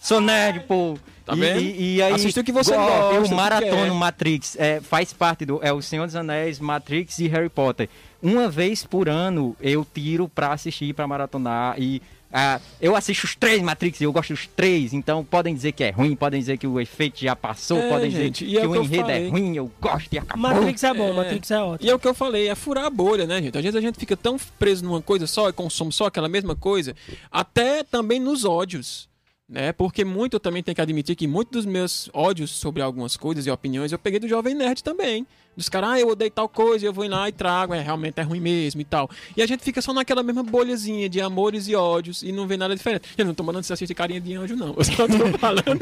D: Sou nerd, pô.
A: Tá
D: e,
A: vendo?
D: E, e aí,
A: Assiste o que você gosta, o
D: Eu maratono. Matrix. É, faz parte do. É o Senhor dos Anéis, Matrix e Harry Potter. Uma vez por ano eu tiro pra assistir, pra maratonar. E ah, eu assisto os três Matrix e eu gosto dos três. Então podem dizer que é ruim, podem dizer que o efeito já passou,
A: É,
D: podem
A: gente,
D: dizer
A: é
D: que
A: o
D: o
A: que
D: enredo é ruim, eu gosto e acabou.
B: Matrix é bom,
A: É.
B: Matrix é ótimo.
A: E é o que eu falei, é furar a bolha, né, gente? Às vezes a gente fica tão preso numa coisa só e consome só aquela mesma coisa, até também nos ódios. Né? Porque muito eu também tenho que admitir que muitos dos meus ódios sobre algumas coisas e opiniões eu peguei do Jovem Nerd também. Dos caras, ah, eu odeio tal coisa, eu vou ir lá e trago, é, realmente é ruim mesmo e tal. E a gente fica só naquela mesma bolhazinha de amores e ódios e não vê nada diferente. Eu não tô mandando você assistir Carinha de Anjo, não. (laughs) Eu só tô (laughs) falando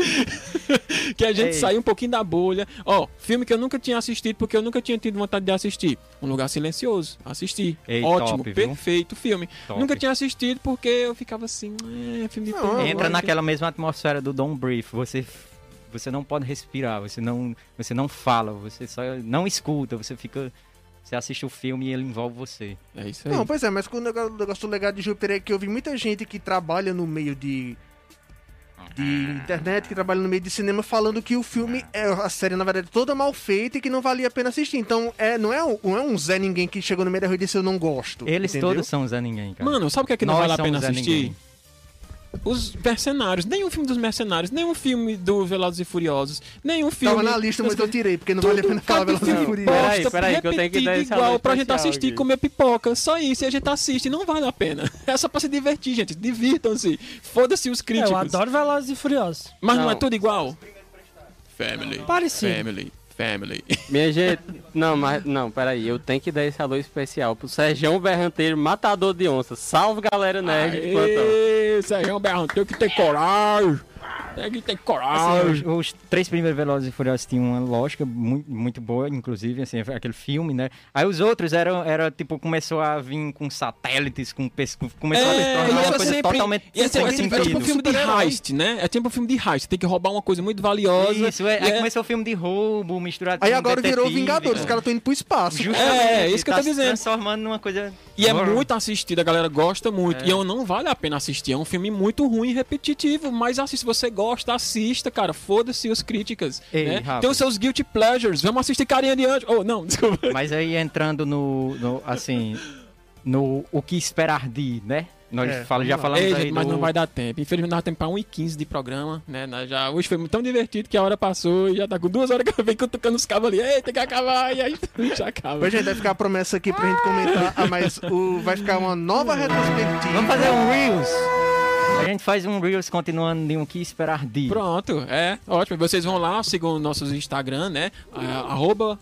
A: que a gente
D: Ei.
A: sai um pouquinho da bolha. Ó, filme que eu nunca tinha assistido porque eu nunca tinha tido vontade de assistir. Um Lugar Silencioso. Assisti.
D: Ei,
A: Ótimo,
D: top,
A: perfeito filme.
D: Top.
A: Nunca tinha assistido porque eu ficava assim, é, filme de
E: Não.
D: Entra
E: Agora
D: naquela mesma atmosfera do Don't Brief. Você, você não pode respirar, você não, você não fala, você só não escuta, você fica. Você assiste o filme e ele envolve você.
A: É isso aí.
E: Não, pois é, mas o negócio, o negócio legal de Júpiter é que eu vi muita gente que trabalha no meio de, de internet, que trabalha no meio de cinema, falando que o filme, é, a série, na verdade, é toda mal feita e que não valia a pena assistir. Então, é, não, é um, não é um Zé Ninguém que chegou no meio da rua e disse eu não gosto.
D: Eles
E: entendeu?
D: todos são Zé Ninguém, cara.
A: Mano, sabe o que é que não
D: Nós
A: vale a pena assistir?
D: Ninguém.
A: Os Mercenários. Nenhum filme dos Mercenários, nenhum filme do Velozes e Furiosos, nenhum filme...
E: Tava na lista, mas eu tirei, porque não vale a pena falar Velozes e
A: filme
E: Furiosos.
C: Peraí, peraí, que eu tenho que dar
A: igual pra gente assistir e
C: aqui.
A: comer pipoca. Só isso, e a gente assiste, não vale a pena. (laughs) É só pra se divertir, gente. Divirtam-se. Foda-se os
B: É,
A: críticos.
B: eu adoro Velozes e Furiosos.
A: Mas não.
C: Não.
A: é tudo igual? Family.
B: Parecido.
A: Family. Family. (laughs)
C: Minha gente, não, mas não, peraí, eu tenho que dar esse alô especial pro Sergião Berranteiro, matador de onça. Salve galera nerd de plantão.
A: Aê, Sérgio Berrão, tem que ter coragem. Tem que ter coragem.
D: Assim, os, os três primeiros Velozes e Furiosos tinham uma lógica muito, muito boa, inclusive, assim, aquele filme, né? Aí os outros eram, era, tipo, começou a vir com satélites, com... pes- Começou a se tornar
A: isso
D: uma
A: é
D: coisa
A: sempre-
D: totalmente
A: e é,
D: sem
A: é, tipo- é tipo um filme de heist, né? É tipo um filme de heist. Tem que roubar uma coisa muito valiosa.
D: Isso, é, aí
A: é-
D: começou o filme de roubo, misturado
E: Aí
D: com
E: agora virou
D: detetive,
E: Vingadores,
D: né?
E: os caras estão indo pro espaço.
D: Justamente,
A: É, é isso que eu
D: tá
A: tô
D: se
A: dizendo.
D: transformando numa coisa...
A: E é
D: Horror.
A: muito assistido, a galera gosta muito. E eu não vale a pena assistir. É um filme muito ruim e repetitivo. Mas assim, se você gosta, assista, cara. Foda-se os críticas.
D: Ei,
A: né? Tem os seus guilty pleasures. Vamos assistir Carinha de Anjo. Oh, não, (laughs) desculpa.
D: Mas aí entrando no, no, assim, no o que esperar de, né? Nós
E: É,
D: fala, já falamos
A: Ei,
D: aí
A: gente, mas
D: do...
A: não vai dar tempo. Infelizmente, nós temos pra 1h15 de programa, né? Nós já, hoje foi tão divertido que a hora passou e já tá com duas horas que eu venho cutucando os cabos ali. Ei, tem que acabar. E aí (laughs) já acaba.
E: Pois, gente, vai ficar a promessa aqui pra gente comentar. Ah, mas o, vai ficar uma nova retrospectiva.
D: Vamos fazer um Reels. A gente faz um Reels continuando de um que esperar de.
A: Pronto, é ótimo. Vocês vão lá, sigam nossos Instagram, né? Ah, Arroba,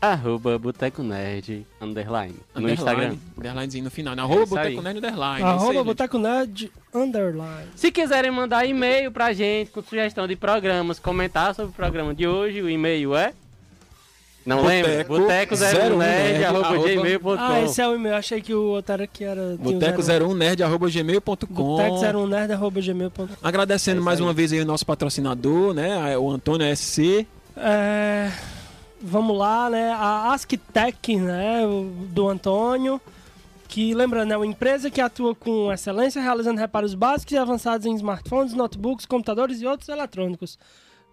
C: Arroba Boteco Nerd, underline, no Instagram.
A: Underlinezinho no final. Né? Arroba
C: aí.
A: Boteco Nerd Underline. é
B: Arroba. Boteco Nerd Underline.
C: Se quiserem mandar e-mail pra gente com sugestão de programas, comentar sobre o programa de hoje, o e-mail é. Não?
A: Boteco
C: Boteco
A: 01
C: nerd, arroba gmail.com.
B: Ah, esse é o e-mail. Achei que o outro era que era.
A: Boteco
B: zero-
A: 01 nerd arroba gmail.com
B: Boteco 01 nerd arroba gmail.com.
A: Agradecendo
C: É
A: mais
C: aí.
A: uma vez aí o nosso patrocinador, né? O Antônio SC.
B: É, vamos lá, né? A Asktec, né? Do Antônio. Que, lembrando, é uma empresa que atua com excelência, realizando reparos básicos e avançados em smartphones, notebooks, computadores e outros eletrônicos.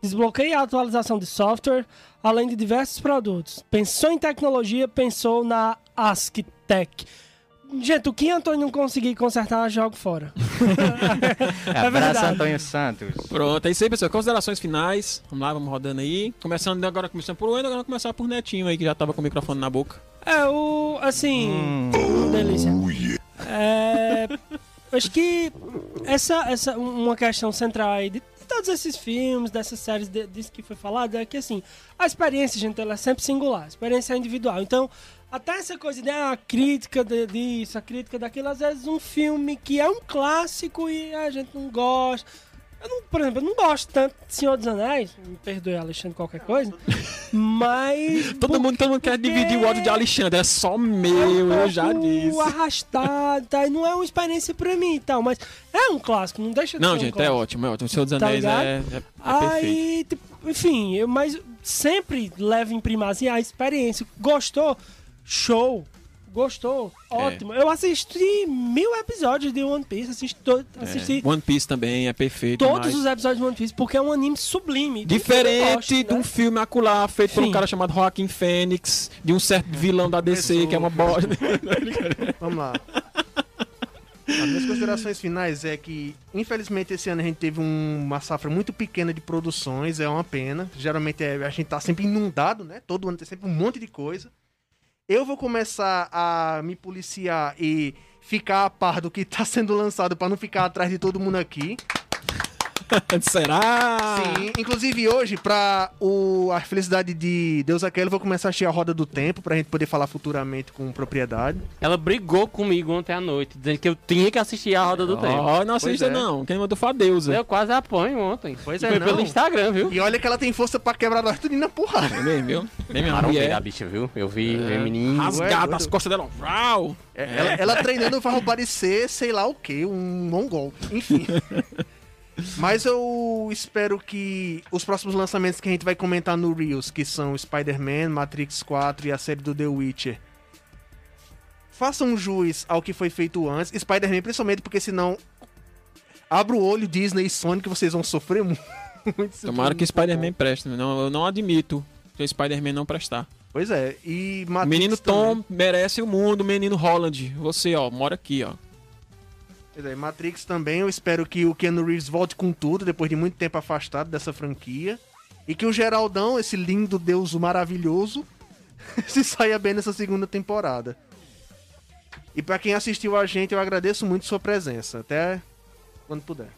B: Desbloqueio e atualização de software, além de diversos produtos. Pensou em tecnologia, pensou na Asktec. Gente, o que Antônio não conseguir consertar, jogo fora. (laughs)
D: Abraço,
B: verdade.
D: Antônio Santos.
A: Pronto, é isso aí, pessoal. Considerações finais. Vamos lá, vamos rodando aí. Começando agora, começando por Wendel, agora começar por Netinho aí, que já tava com o microfone na boca.
B: É, o. Assim.
D: Hum,
B: Delícia. É, acho que essa, essa uma questão central aí de todos esses filmes, dessas séries, de, disso que foi falado, é que assim, a experiência, gente, ela é sempre singular, a experiência é individual. Então, até essa coisa de ah, a crítica de- disso, a crítica daquilo, às vezes um filme que é um clássico e a gente não gosta. Eu não, por exemplo, eu não gosto tanto de Senhor dos Anéis, me perdoe Alexandre qualquer coisa, mas.
A: Todo mundo, todo mundo quer
B: porque-
A: dividir o ódio de Alexandre. É só meu, eu já disse.
B: arrastado, tá? E não é uma experiência pra mim e tal, mas é um clássico, não deixa de
A: Não,
B: ser um
A: gente, é ótimo, é ótimo. O Senhor dos
B: Tá
A: Anéis
B: ligado?
A: é, é, é perfeito.
B: Aí, tipo, enfim, eu, mas sempre leva em primazia a experiência. Gostou? Show! Gostou?
A: É.
B: Ótimo. Eu assisti mil episódios de One Piece, assisti, to- assisti
A: É, One Piece também é perfeito.
B: todos
A: mas-
B: os episódios de One Piece, porque é um anime sublime.
A: Diferente
B: gosto,
A: de um
B: né?
A: filme acular feito por um
B: Sim.
A: cara chamado Joaquim Fênix, de um certo vilão da DC,
E: Começou.
A: que é uma bosta. (laughs)
E: Vamos lá. As minhas considerações finais é que, infelizmente, esse ano a gente teve um- uma safra muito pequena de produções, é uma pena. Geralmente é- a gente tá sempre inundado, né? Todo ano tem sempre um monte de coisa. Eu vou começar a me policiar e ficar a par do que tá sendo lançado pra não ficar atrás de todo mundo aqui. (laughs)
A: Será?
E: Sim, inclusive hoje, pra o, a felicidade de Deus aquele, eu vou começar a assistir a Roda do Tempo, pra gente poder falar futuramente com propriedade.
C: Ela brigou comigo ontem à noite, dizendo que eu tinha que assistir a Roda do Tempo.
A: Ó, não assista
E: é.
A: não. Quem mandou foi a deusa.
C: Eu quase apanho ontem.
E: Pois
C: E
E: é,
C: Foi
E: não.
C: pelo Instagram, viu?
E: E olha que ela tem força pra quebrar nós tudo na porrada.
A: É mesmo, viu? Bem mesmo.
C: Pararam
A: mulher
C: bem a bicha, viu? Eu vi, é. menino.
A: rasgada
E: Ué,
A: as costas dela. Vrau.
E: É, Ela, ela treinando vai parecer, sei lá o que, um mongol. Enfim. (laughs) Mas eu espero que os próximos lançamentos que a gente vai comentar no Reels, que são Spider-Man, Matrix 4 e a série do The Witcher, façam jus ao que foi feito antes. Spider-Man, principalmente porque senão. Abra o olho, Disney e Sonic, que vocês vão sofrer (laughs) muito.
A: Tomara que Spider-Man preste. Não, eu não admito que o Spider-Man não prestar.
E: Pois é, e Matrix
A: menino
E: também.
A: Tom merece o mundo, menino Holland. Você, ó, mora aqui, ó.
E: É, Matrix também, eu espero que o Keanu Reeves volte com tudo, depois de muito tempo afastado dessa franquia. E que o Geraldão, esse lindo deus maravilhoso, (laughs) se saia bem nessa segunda temporada. E pra quem assistiu a gente, eu agradeço muito sua presença. Até quando puder.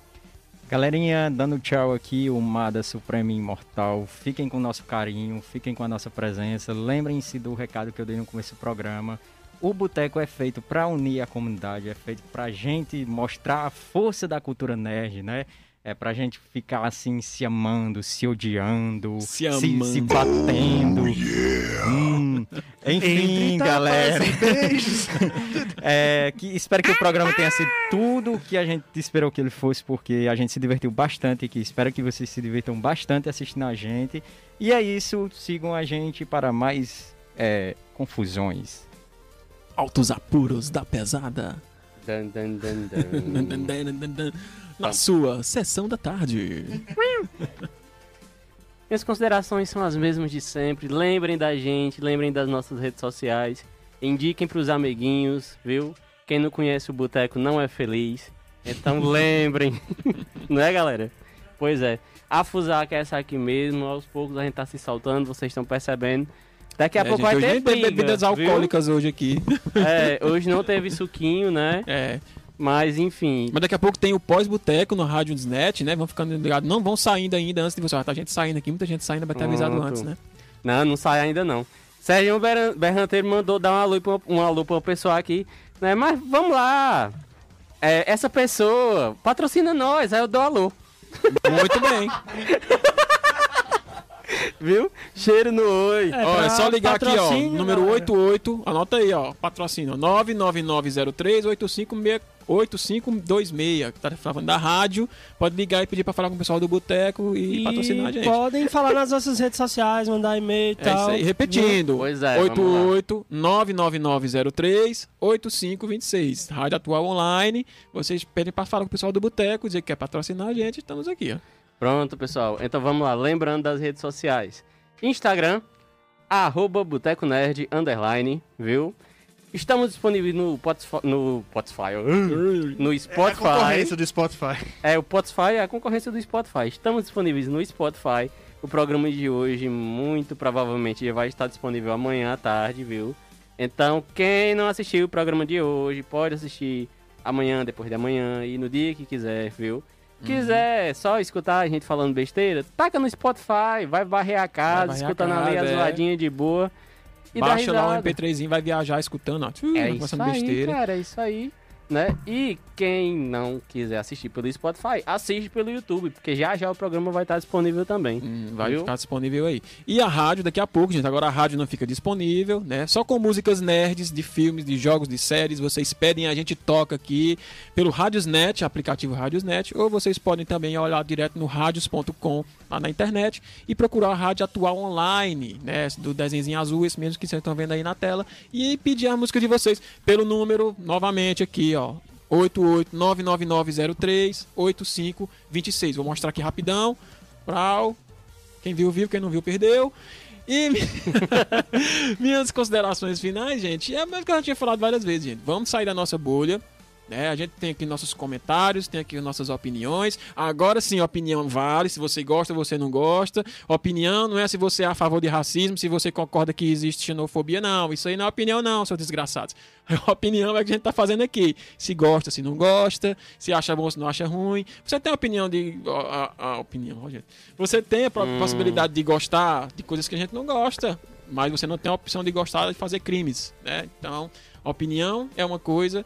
D: Galerinha, dando tchau aqui, o Mada Supremo Imortal. Fiquem com o nosso carinho, fiquem com a nossa presença. Lembrem-se do recado que eu dei no começo do programa. O Boteco é feito para unir a comunidade, é feito pra gente mostrar a força da cultura nerd, né? É pra gente ficar assim se amando, se odiando,
A: Se amando.
D: se batendo. Hum. Enfim,
E: Entre
D: galera.
E: e. (laughs)
D: É, que, espero que o programa tenha sido tudo o que a gente esperou que ele fosse, porque a gente se divertiu bastante aqui. Espero que vocês se divirtam bastante assistindo a gente. E é isso, sigam a gente para mais é, confusões.
A: Altos apuros da pesada.
C: Dan, dan, dan.
A: Na sua sessão da tarde. (laughs)
C: Minhas considerações são as mesmas de sempre. Lembrem da gente, lembrem das nossas redes sociais. Indiquem pros amiguinhos, viu? Quem não conhece o Boteco não é feliz. Então (laughs) lembrem. (laughs) não é, galera? Pois é. A Fusaca é essa aqui mesmo. Aos poucos a gente tá se soltando, vocês estão percebendo. Daqui a
A: É,
C: pouco
A: gente,
C: vai
A: hoje
C: ter
A: nem tem
C: briga,
A: bebidas
C: viu?
A: alcoólicas hoje aqui. (laughs)
C: É, hoje não teve suquinho, né?
A: É.
C: Mas enfim.
A: Mas daqui a pouco tem o pós-boteco no Rádio Net, né? Vão ficando ligados. Não vão saindo ainda antes de você. Ó, tá gente saindo aqui, muita gente saindo, vai ter avisado antes, né?
C: Não, não sai ainda não. Sérgio Berran- Berranteiro mandou dar um alô pra um alô pra uma pessoa aqui, né? Mas vamos lá. É, essa pessoa patrocina nós, aí eu dou alô.
A: Muito bem. (laughs) (laughs)
C: Viu? Cheiro no oi.
B: É,
A: ó, é só ligar aqui, ó. Número
B: galera.
A: 88. Anota aí, ó. Patrocínio 99903-8526. 8526, que tá falando da rádio. Pode ligar e pedir pra falar com o pessoal do Boteco e, patrocinar a gente.
B: podem falar nas nossas redes sociais, mandar e-mail e
A: É
B: tal.
A: isso aí. Repetindo.
C: Pois é, vamos
A: 88 99903 8526. Rádio Atual Online. Vocês pedem pra falar com o pessoal do Boteco, dizer que quer patrocinar a gente. Estamos aqui, ó.
C: Pronto, pessoal. Então vamos lá. Lembrando das redes sociais. Instagram, arroba Boteco Nerd, underline, viu? Estamos disponíveis no Spotify, no Spotify, no
E: É a
C: Spotify.
E: concorrência do Spotify.
C: É, o Spotify é a concorrência do Spotify. Estamos disponíveis no Spotify. O programa de hoje, muito provavelmente, já vai estar disponível amanhã à tarde, viu? Então, quem não assistiu o programa de hoje, pode assistir amanhã, depois de amanhã e no dia que quiser, viu? Quiser só escutar a gente falando besteira, taca no Spotify, vai varrer a casa,
A: varrer a
C: escutando ali
A: casa,
C: a
A: é.
C: zoadinha de boa. E
A: Baixa lá um
C: risada.
A: MP3zinho, vai viajar escutando, ó.
C: É isso aí,
A: besteira.
C: cara, é isso aí. Né? E quem não quiser assistir pelo Spotify, assiste pelo YouTube, porque já já o programa vai estar disponível também.
A: Hum, vai
C: Viu?
A: ficar disponível aí. E a rádio daqui a pouco, gente. Agora a rádio não fica disponível, né? Só com músicas nerds de filmes, de jogos, de séries. Vocês pedem, a gente toca aqui pelo Radiosnet, aplicativo Radiosnet. Ou vocês podem também olhar direto no radios.com lá na internet e procurar a rádio atual online, né? Do desenho azul, esse mesmo que vocês estão vendo aí na tela. E pedir a música de vocês pelo número, novamente aqui, ó. 88-99903-8526. Vou mostrar aqui rapidão. Prau. Quem viu, viu. Quem não viu, perdeu. E (laughs) mi- (laughs) minhas considerações finais, gente, é o que eu já tinha falado várias vezes, gente. Vamos sair da nossa bolha, né? A gente tem aqui nossos comentários, tem aqui nossas opiniões. Agora sim, opinião vale, se você gosta ou você não gosta. Opinião não é se você é a favor de racismo, se você concorda que existe xenofobia, não. Isso aí não é opinião, não, seus desgraçados. (laughs) A opinião é o que a gente tá fazendo aqui. Se gosta, se não gosta, se acha bom, se não acha ruim. Você tem a opinião de. A, a- a opinião, gente. Você tem a pro- possibilidade de gostar de coisas que a gente não gosta, mas você não tem a opção de gostar de fazer crimes, né? Então, opinião é uma coisa.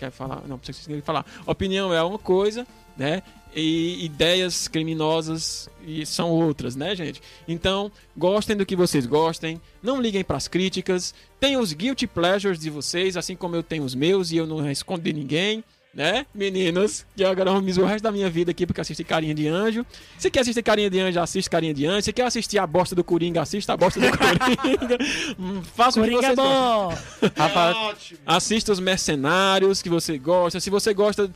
A: Quer falar? Não, precisa falar. Opinião é uma coisa, né? E ideias criminosas e são outras, né, gente? Então, gostem do que vocês gostem, não liguem pras críticas, tenham os guilty pleasures de vocês, assim como eu tenho os meus e eu não escondo de ninguém, né, meninos? Que agora vamos o resto da minha vida aqui porque assisti Carinha de Anjo. Se quer assistir Carinha de Anjo, assiste Carinha de Anjo. Se quer assistir a bosta do Coringa, assista a bosta do (laughs) Coringa. Hum, Faça o que
B: Coringa é bom.
C: Rafa,
A: Assista os Mercenários que você gosta. Se você gosta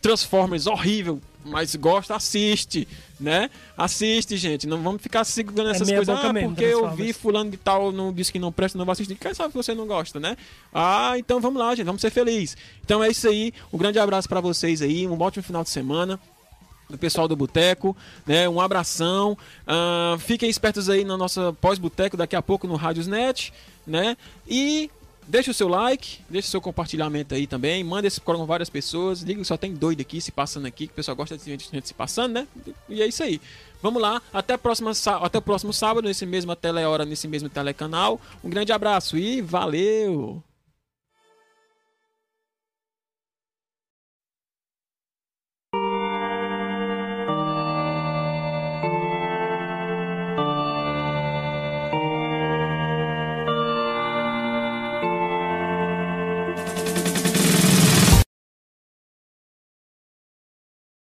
A: Transformers horrível, mas gosta, assiste, né? Assiste, gente. Não vamos ficar segurando essas
B: meia
A: coisas. Ah, porque eu vi fulano de tal não disse que não presta, não vou assistir. Quem sabe que você não gosta, né? Ah, então vamos lá, gente. Vamos ser felizes. Então é isso aí. Um grande abraço pra vocês aí. Um ótimo final de semana do pessoal do Boteco, né? Um abração. Ah, fiquem espertos aí na nossa pós-boteco daqui a pouco no Rádiosnet, né? E deixa o seu like, deixa o seu compartilhamento aí também, manda esse programa várias pessoas. Liga que só tem doido aqui se passando aqui, que o pessoal gosta de gente, se passando, né? E é isso aí. Vamos lá, até, a próxima, até o próximo sábado, nesse mesmo telehora, nesse mesmo telecanal. Um grande abraço e valeu!